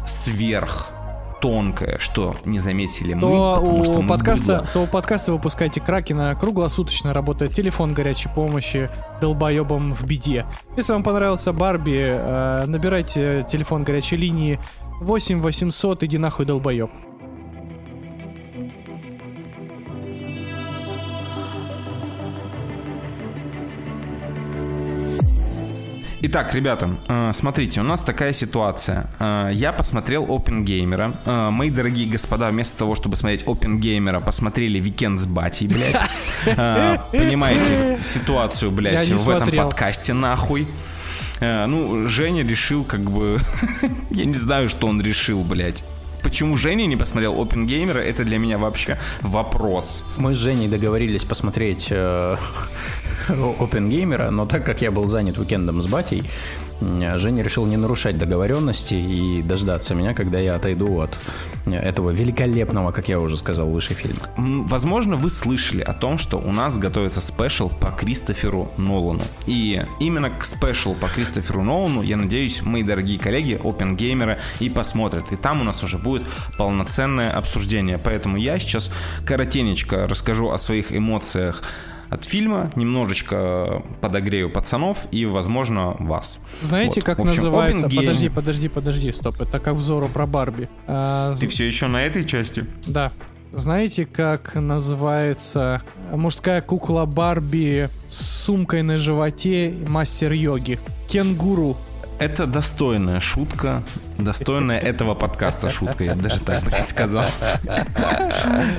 сверх тонкое, что не заметили мы, то у что подкаста, то у подкаста выпускайте Кракена круглосуточно работает телефон горячей помощи долбоебам в беде. Если вам понравился Барби, э, набирайте телефон горячей линии 8 800, иди нахуй долбоеб. Итак, ребята, э, смотрите, у нас такая ситуация. Э, я посмотрел Опенгеймера. Э, мои дорогие господа, вместо того, чтобы смотреть Опенгеймера, посмотрели Уикенд с Батей, блядь. (laughs) Понимаете ситуацию, блядь, в этом подкасте, нахуй. Ну, Женя решил, как бы... (laughs) Я не знаю, что он решил, блядь почему Женя не посмотрел Опенгеймера, это для меня вообще вопрос. Мы с Женей договорились посмотреть э, (laughs) Опенгеймера, но так как я был занят уикендом с батей, Женя решил не нарушать договоренности и дождаться меня, когда я отойду от этого великолепного, как я уже сказал, выше фильма. Возможно, вы слышали о том, что у нас готовится special по Кристоферу Нолану. И именно к special по Кристоферу Нолану, я надеюсь, мои дорогие коллеги, опенгеймеры, и посмотрят. И там у нас уже будет полноценное обсуждение. Поэтому я сейчас коротенечко расскажу о своих эмоциях от фильма, немножечко подогрею пацанов и, возможно, вас. Знаете, вот. как общем, называется? Подожди, подожди, подожди, стоп. Это как взору про Барби. А, Ты все еще на этой части? Да. Знаете, как называется мужская кукла Барби с сумкой на животе мастер йоги? Кенгуру. Это достойная шутка, достойная этого подкаста шутка, я даже так, блядь, сказал.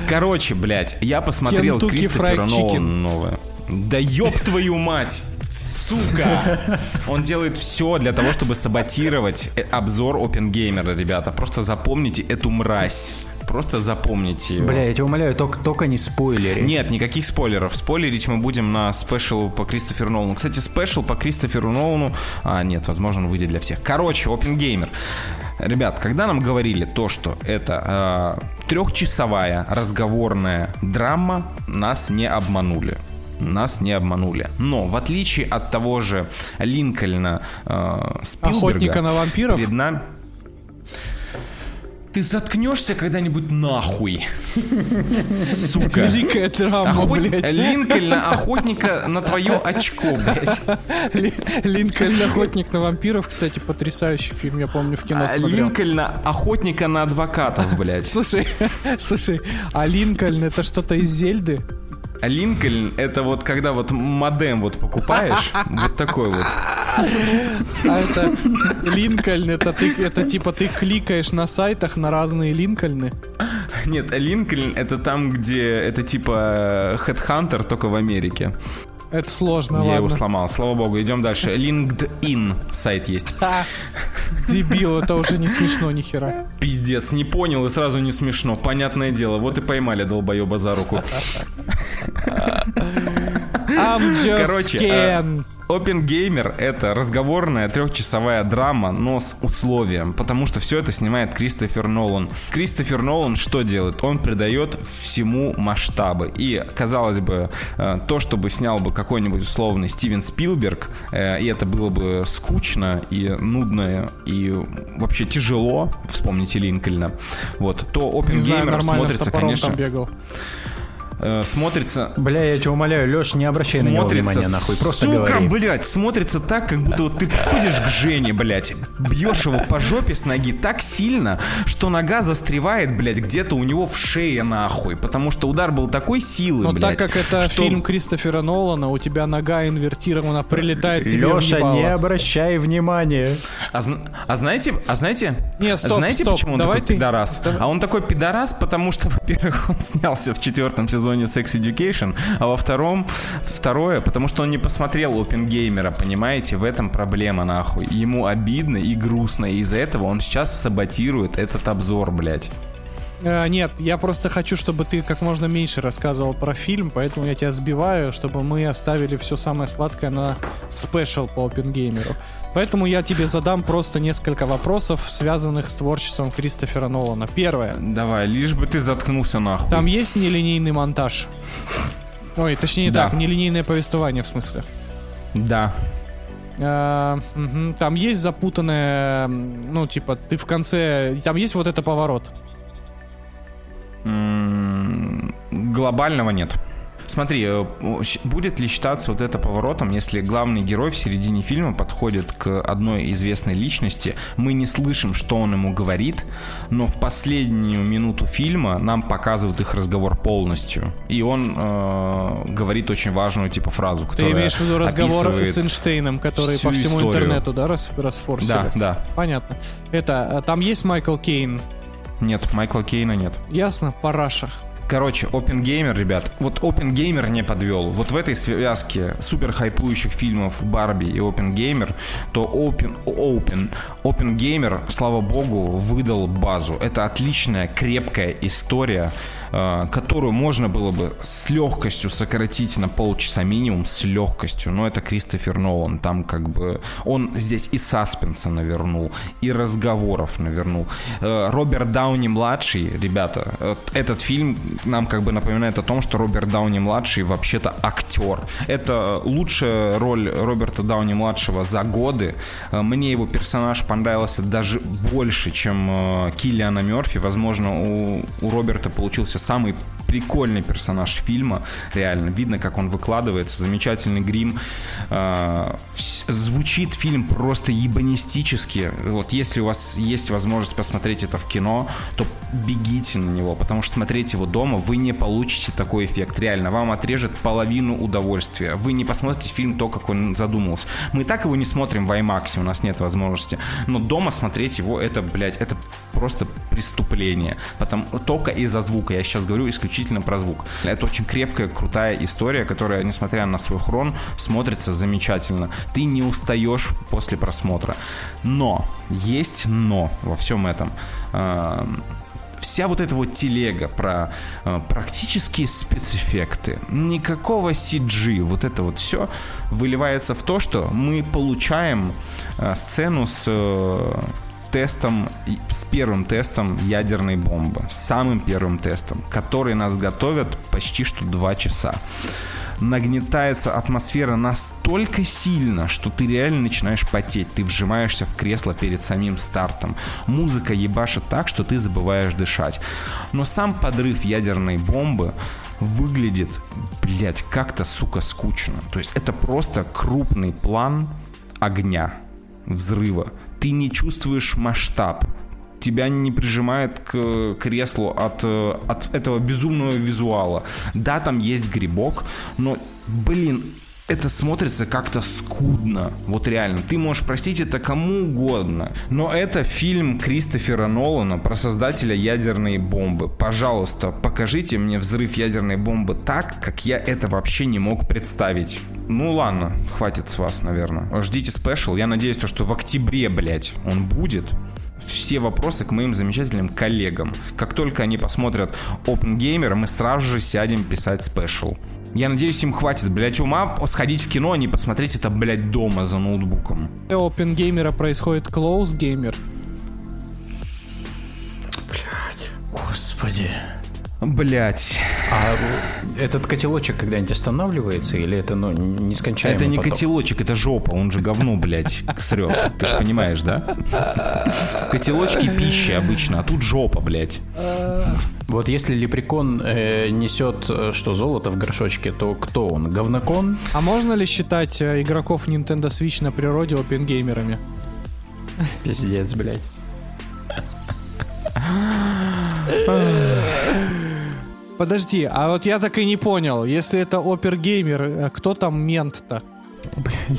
Короче, блядь, я посмотрел Кристофера Нолана новое. Да ёб твою мать! Сука! Он делает все для того, чтобы саботировать обзор Опенгеймера, ребята. Просто запомните эту мразь. Просто запомните его. Бля, я тебя умоляю, только, только не спойлери. Нет, никаких спойлеров. Спойлерить мы будем на special по Кристоферу Нолану. Кстати, special по Кристоферу Нолану... А, нет, возможно, он выйдет для всех. Короче, Опенгеймер. Ребят, когда нам говорили то, что это э, трехчасовая разговорная драма, нас не обманули нас не обманули. Но в отличие от того же Линкольна э, Спилберга... Охотника на вампиров? Перед нами... Ты заткнешься когда-нибудь нахуй. (laughs) Сука. Великая драма, Охот... блядь. Линкольна охотника на твое очко, блядь. Линкольн охотник на вампиров, кстати, потрясающий фильм, я помню, в кино а смотрел. Линкольна охотника на адвокатов, блядь. Слушай, (laughs) слушай, а Линкольн это что-то из Зельды? А Линкольн это вот когда вот модем вот покупаешь, (laughs) вот такой вот. А это Линкольн, это ты, это типа ты кликаешь на сайтах на разные Линкольны. Нет, Линкольн это там, где это типа Headhunter, только в Америке. Это сложно, Я ладно. его сломал, слава богу. Идем дальше. LinkedIn сайт есть. Дебил, это уже не смешно ни хера. Пиздец, не понял и сразу не смешно. Понятное дело, вот и поймали долбоеба за руку. I'm just Короче, Gamer это разговорная трехчасовая драма, но с условием, потому что все это снимает Кристофер Нолан. Кристофер Нолан что делает? Он придает всему масштабы. И, казалось бы, э, то, чтобы снял бы какой-нибудь условный Стивен Спилберг, э, и это было бы скучно и нудно, и вообще тяжело, вспомните Линкольна, вот, то с смотрится, конечно, там бегал. Э, смотрится Бля, я тебя умоляю, Леш, не обращай на него смотрится, внимания, нахуй. Просто сука, говори. блядь, смотрится так, как будто вот ты подходишь к Жене, блядь, бьешь его по жопе с ноги так сильно, что нога застревает, блядь, где-то у него в шее, нахуй, потому что удар был такой силы, Но блядь. так как это что- фильм Кристофера Нолана, у тебя нога инвертирована, прилетает тебе Леша, не обращай внимания. А, а знаете, а знаете, Не, стоп, знаете, стоп, почему он давай такой ты- пидорас? давай- А он такой пидорас, потому что, (laughs) во-первых, он снялся в четвертом сезоне Sex Education, а во втором, второе, потому что он не посмотрел Опенгеймера, понимаете? В этом проблема, нахуй. Ему обидно и грустно, и из-за этого он сейчас саботирует этот обзор, блядь. Э, нет, я просто хочу, чтобы ты как можно меньше рассказывал про фильм, поэтому я тебя сбиваю, чтобы мы оставили все самое сладкое на спешл по Опенгеймеру. Поэтому я тебе задам просто несколько вопросов, связанных с творчеством Кристофера Нолана. Первое. Давай, лишь бы ты заткнулся нахуй. Там есть нелинейный монтаж? Ой, точнее Да. так, нелинейное повествование в смысле. Да. Мгм. Там есть запутанное, ну, типа, ты в конце... Там есть вот это поворот. Глобального нет. Смотри, э, будет ли считаться вот это поворотом, если главный герой в середине фильма подходит к одной известной личности, мы не слышим, что он ему говорит, но в последнюю минуту фильма нам показывают их разговор полностью, и он э, говорит очень важную типа фразу, Ты которая имеешь в виду разговор с Эйнштейном, который по всему историю. интернету, да, рас, расфорсили? Да, да. Понятно. Это, а, там есть Майкл Кейн. Нет, Майкла Кейна нет. Ясно? Параша. Короче, OpenGamer, ребят, вот OpenGamer не подвел. Вот в этой связке супер хайпующих фильмов Барби и OpenGamer, то Open, Open, OpenGamer, слава богу, выдал базу. Это отличная, крепкая история, которую можно было бы с легкостью сократить на полчаса минимум, с легкостью. Но это Кристофер Нолан, там как бы он здесь и саспенса навернул, и разговоров навернул. Э, Роберт Дауни младший, ребята, э, этот фильм нам как бы напоминает о том, что Роберт Дауни младший вообще-то актер. Это лучшая роль Роберта Дауни младшего за годы. Э, Мне его персонаж понравился даже больше, чем э, Киллиана Мерфи. Возможно, у, у Роберта получился самый прикольный персонаж фильма. Реально, видно, как он выкладывается. Замечательный грим. Вс- Звучит фильм просто ебанистически. Вот если у вас есть возможность посмотреть это в кино, то бегите на него, потому что смотреть его дома вы не получите такой эффект. Реально, вам отрежет половину удовольствия. Вы не посмотрите фильм то, как он задумался. Мы так его не смотрим в IMAX, у нас нет возможности. Но дома смотреть его, это, блядь, это просто преступление. Потому, только из-за звука. Я сейчас говорю исключительно про звук. Это очень крепкая, крутая история, которая, несмотря на свой хрон, смотрится замечательно. Ты не устаешь после просмотра. Но, есть но во всем этом. Вся вот эта вот телега про э, практические спецэффекты, никакого CG, вот это вот все выливается в то, что мы получаем э, сцену с э, тестом, с первым тестом ядерной бомбы, с самым первым тестом, который нас готовят почти что два часа. Нагнетается атмосфера настолько сильно, что ты реально начинаешь потеть. Ты вжимаешься в кресло перед самим стартом. Музыка ебашит так, что ты забываешь дышать. Но сам подрыв ядерной бомбы выглядит, блять, как-то, сука, скучно. То есть это просто крупный план огня, взрыва. Ты не чувствуешь масштаб. Тебя не прижимает к креслу от, э, от этого безумного визуала. Да, там есть грибок, но, блин, это смотрится как-то скудно. Вот реально. Ты можешь простить это кому угодно. Но это фильм Кристофера Нолана про создателя ядерной бомбы. Пожалуйста, покажите мне взрыв ядерной бомбы так, как я это вообще не мог представить. Ну ладно, хватит с вас, наверное. Ждите special. Я надеюсь, то, что в октябре, блядь, он будет. Все вопросы к моим замечательным коллегам. Как только они посмотрят Опенгеймера, мы сразу же сядем писать special. Я надеюсь, им хватит, блядь, ума сходить в кино, а не посмотреть это, блядь, дома за ноутбуком. Open Gamer происходит Close Gamer. Господи. Блять. А этот котелочек когда-нибудь останавливается или это, ну, нескончаемый Это не поток? котелочек, это жопа, он же говно, блядь, (laughs) срет. Ты же понимаешь, да? Котелочки пищи обычно, а тут жопа, блядь. Вот если лепрекон э, несет, э, что золото в горшочке, то кто он? Говнокон? А можно ли считать э, игроков Nintendo Switch на природе опенгеймерами? Пиздец, блядь. Подожди, а вот я так и не понял, если это опергеймер, э, кто там мент-то?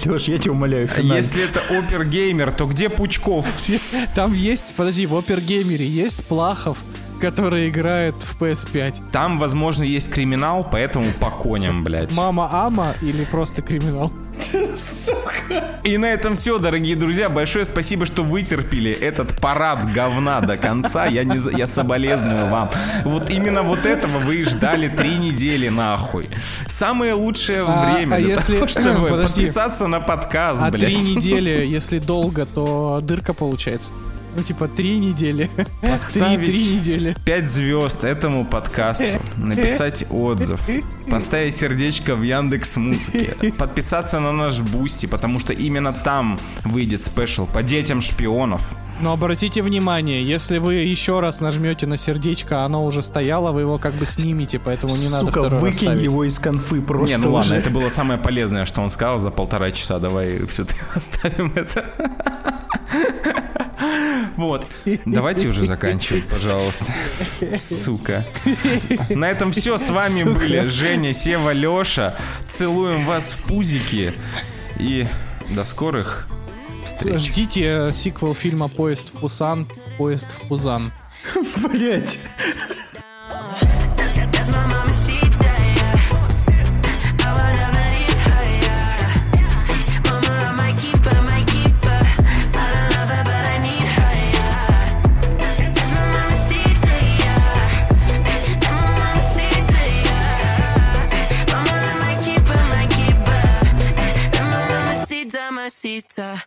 Леш, я тебя умоляю, А Если это опергеймер, то где Пучков? (laughs) Там есть, подожди, в опергеймере есть Плахов, который играет в PS5. Там, возможно, есть криминал, поэтому по коням, блядь. Мама Ама или просто криминал? И на этом все, дорогие друзья. Большое спасибо, что вытерпели этот парад говна до конца. Я, не, я соболезную вам. Вот именно вот этого вы и ждали три недели нахуй. Самое лучшее А- время а для если- того, чтобы (laughs) Подожди. подписаться на подкаст, А блядь. три недели, если долго, то дырка получается. Ну, типа, три недели. Три, Поставить три недели. Пять звезд этому подкасту, написать отзыв, поставить сердечко в Яндекс Музыке, подписаться на наш Бусти, потому что именно там выйдет special по детям шпионов. Но обратите внимание, если вы еще раз нажмете на сердечко, оно уже стояло, вы его как бы снимете, поэтому не надо Сука, второй раз выкинь ставить. его из конфы просто Не, ну ладно, это было самое полезное, что он сказал за полтора часа. Давай все-таки оставим это. Вот. Давайте уже заканчивать, пожалуйста. Сука. На этом все. С вами были Женя, Сева, Леша. Целуем вас в пузики. И до скорых встреч. Ждите э, сиквел фильма «Поезд в Пусан», «Поезд в Пузан». Блять. mamacita.